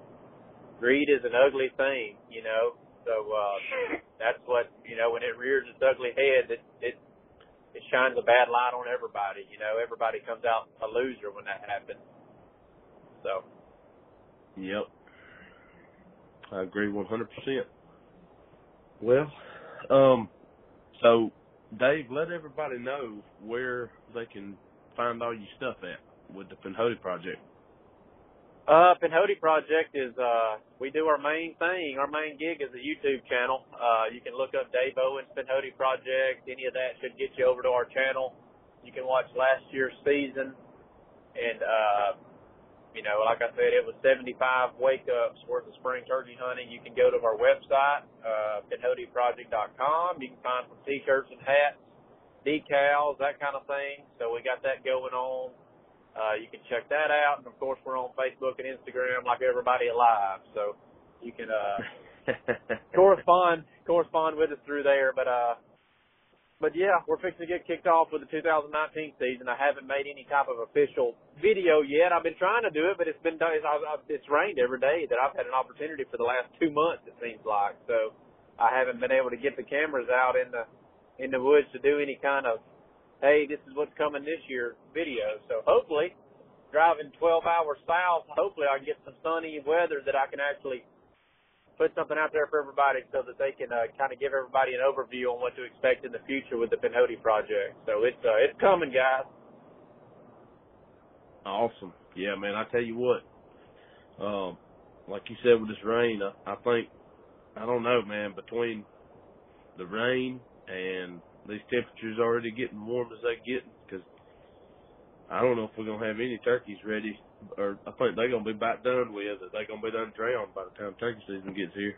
greed is an ugly thing, you know. So uh, that's what you know when it rears its ugly head, it it it shines a bad light on everybody. You know, everybody comes out a loser when that happens. So. Yep. I agree 100%. Well, um, so Dave, let everybody know where they can find all your stuff at with the Pinhoti project. Uh, Pinhoti Project is, uh, we do our main thing. Our main gig is a YouTube channel. Uh, you can look up Dave Owens Pinhoti Project. Any of that should get you over to our channel. You can watch last year's season. And, uh, you know, like I said, it was 75 wake ups worth of spring turkey hunting. You can go to our website, uh, pinhotiproject.com. You can find some t-shirts and hats, decals, that kind of thing. So we got that going on. Uh, you can check that out, and of course we're on Facebook and Instagram like everybody alive, so you can uh, correspond correspond with us through there. But uh, but yeah, we're fixing to get kicked off with the 2019 season. I haven't made any type of official video yet. I've been trying to do it, but it's been it's, it's rained every day that I've had an opportunity for the last two months. It seems like so I haven't been able to get the cameras out in the in the woods to do any kind of hey, this is what's coming this year video. So hopefully, driving 12 hours south, hopefully I can get some sunny weather that I can actually put something out there for everybody so that they can uh, kind of give everybody an overview on what to expect in the future with the Pinhoti project. So it's uh, it's coming, guys. Awesome. Yeah, man. I tell you what, um, like you said with this rain, I, I think I don't know, man. Between the rain and these temperatures already getting warm as they get because I don't know if we're gonna have any turkeys ready, or I think they're gonna be about done with. It. They're gonna be done drowned by the time turkey season gets here.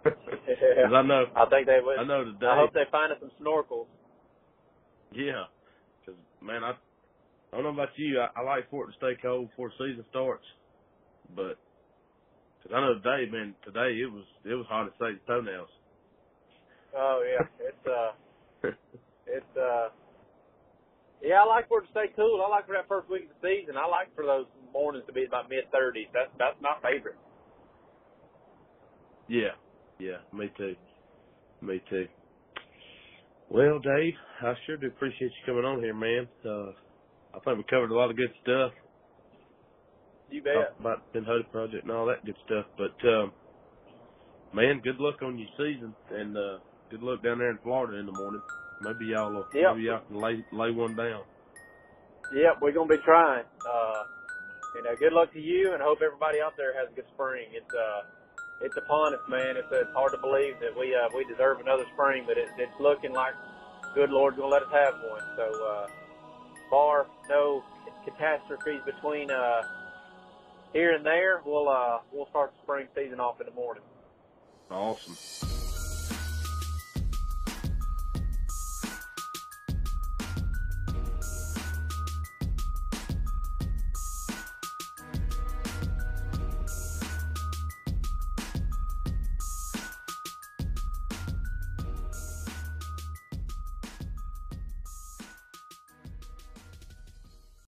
Cause I know. I think they would. I know today. I hope they find us some snorkels. Yeah, because man, I I don't know about you. I, I like for it to stay cold before season starts, but because I know today, man, today it was it was hard to say toenails. Oh yeah, it's uh it's uh yeah, I like for it to stay cool. I like for that first week of the season. I like for those mornings to be about mid thirties. That's that's my favorite. Yeah, yeah, me too. Me too. Well, Dave, I sure do appreciate you coming on here, man. Uh, I think we covered a lot of good stuff. You bet. About the Pinhoti project and all that good stuff. But um, man, good luck on your season, and uh, good luck down there in Florida in the morning. Maybe y'all will, yep. maybe y'all can lay lay one down. Yep, we're gonna be trying. Uh, you know, good luck to you, and hope everybody out there has a good spring. It's uh, it's upon us, man. It's, it's hard to believe that we uh, we deserve another spring, but it, it's looking like good Lord's gonna let us have one. So, uh, bar no catastrophes between uh, here and there, we'll uh, we'll start the spring season off in the morning. Awesome.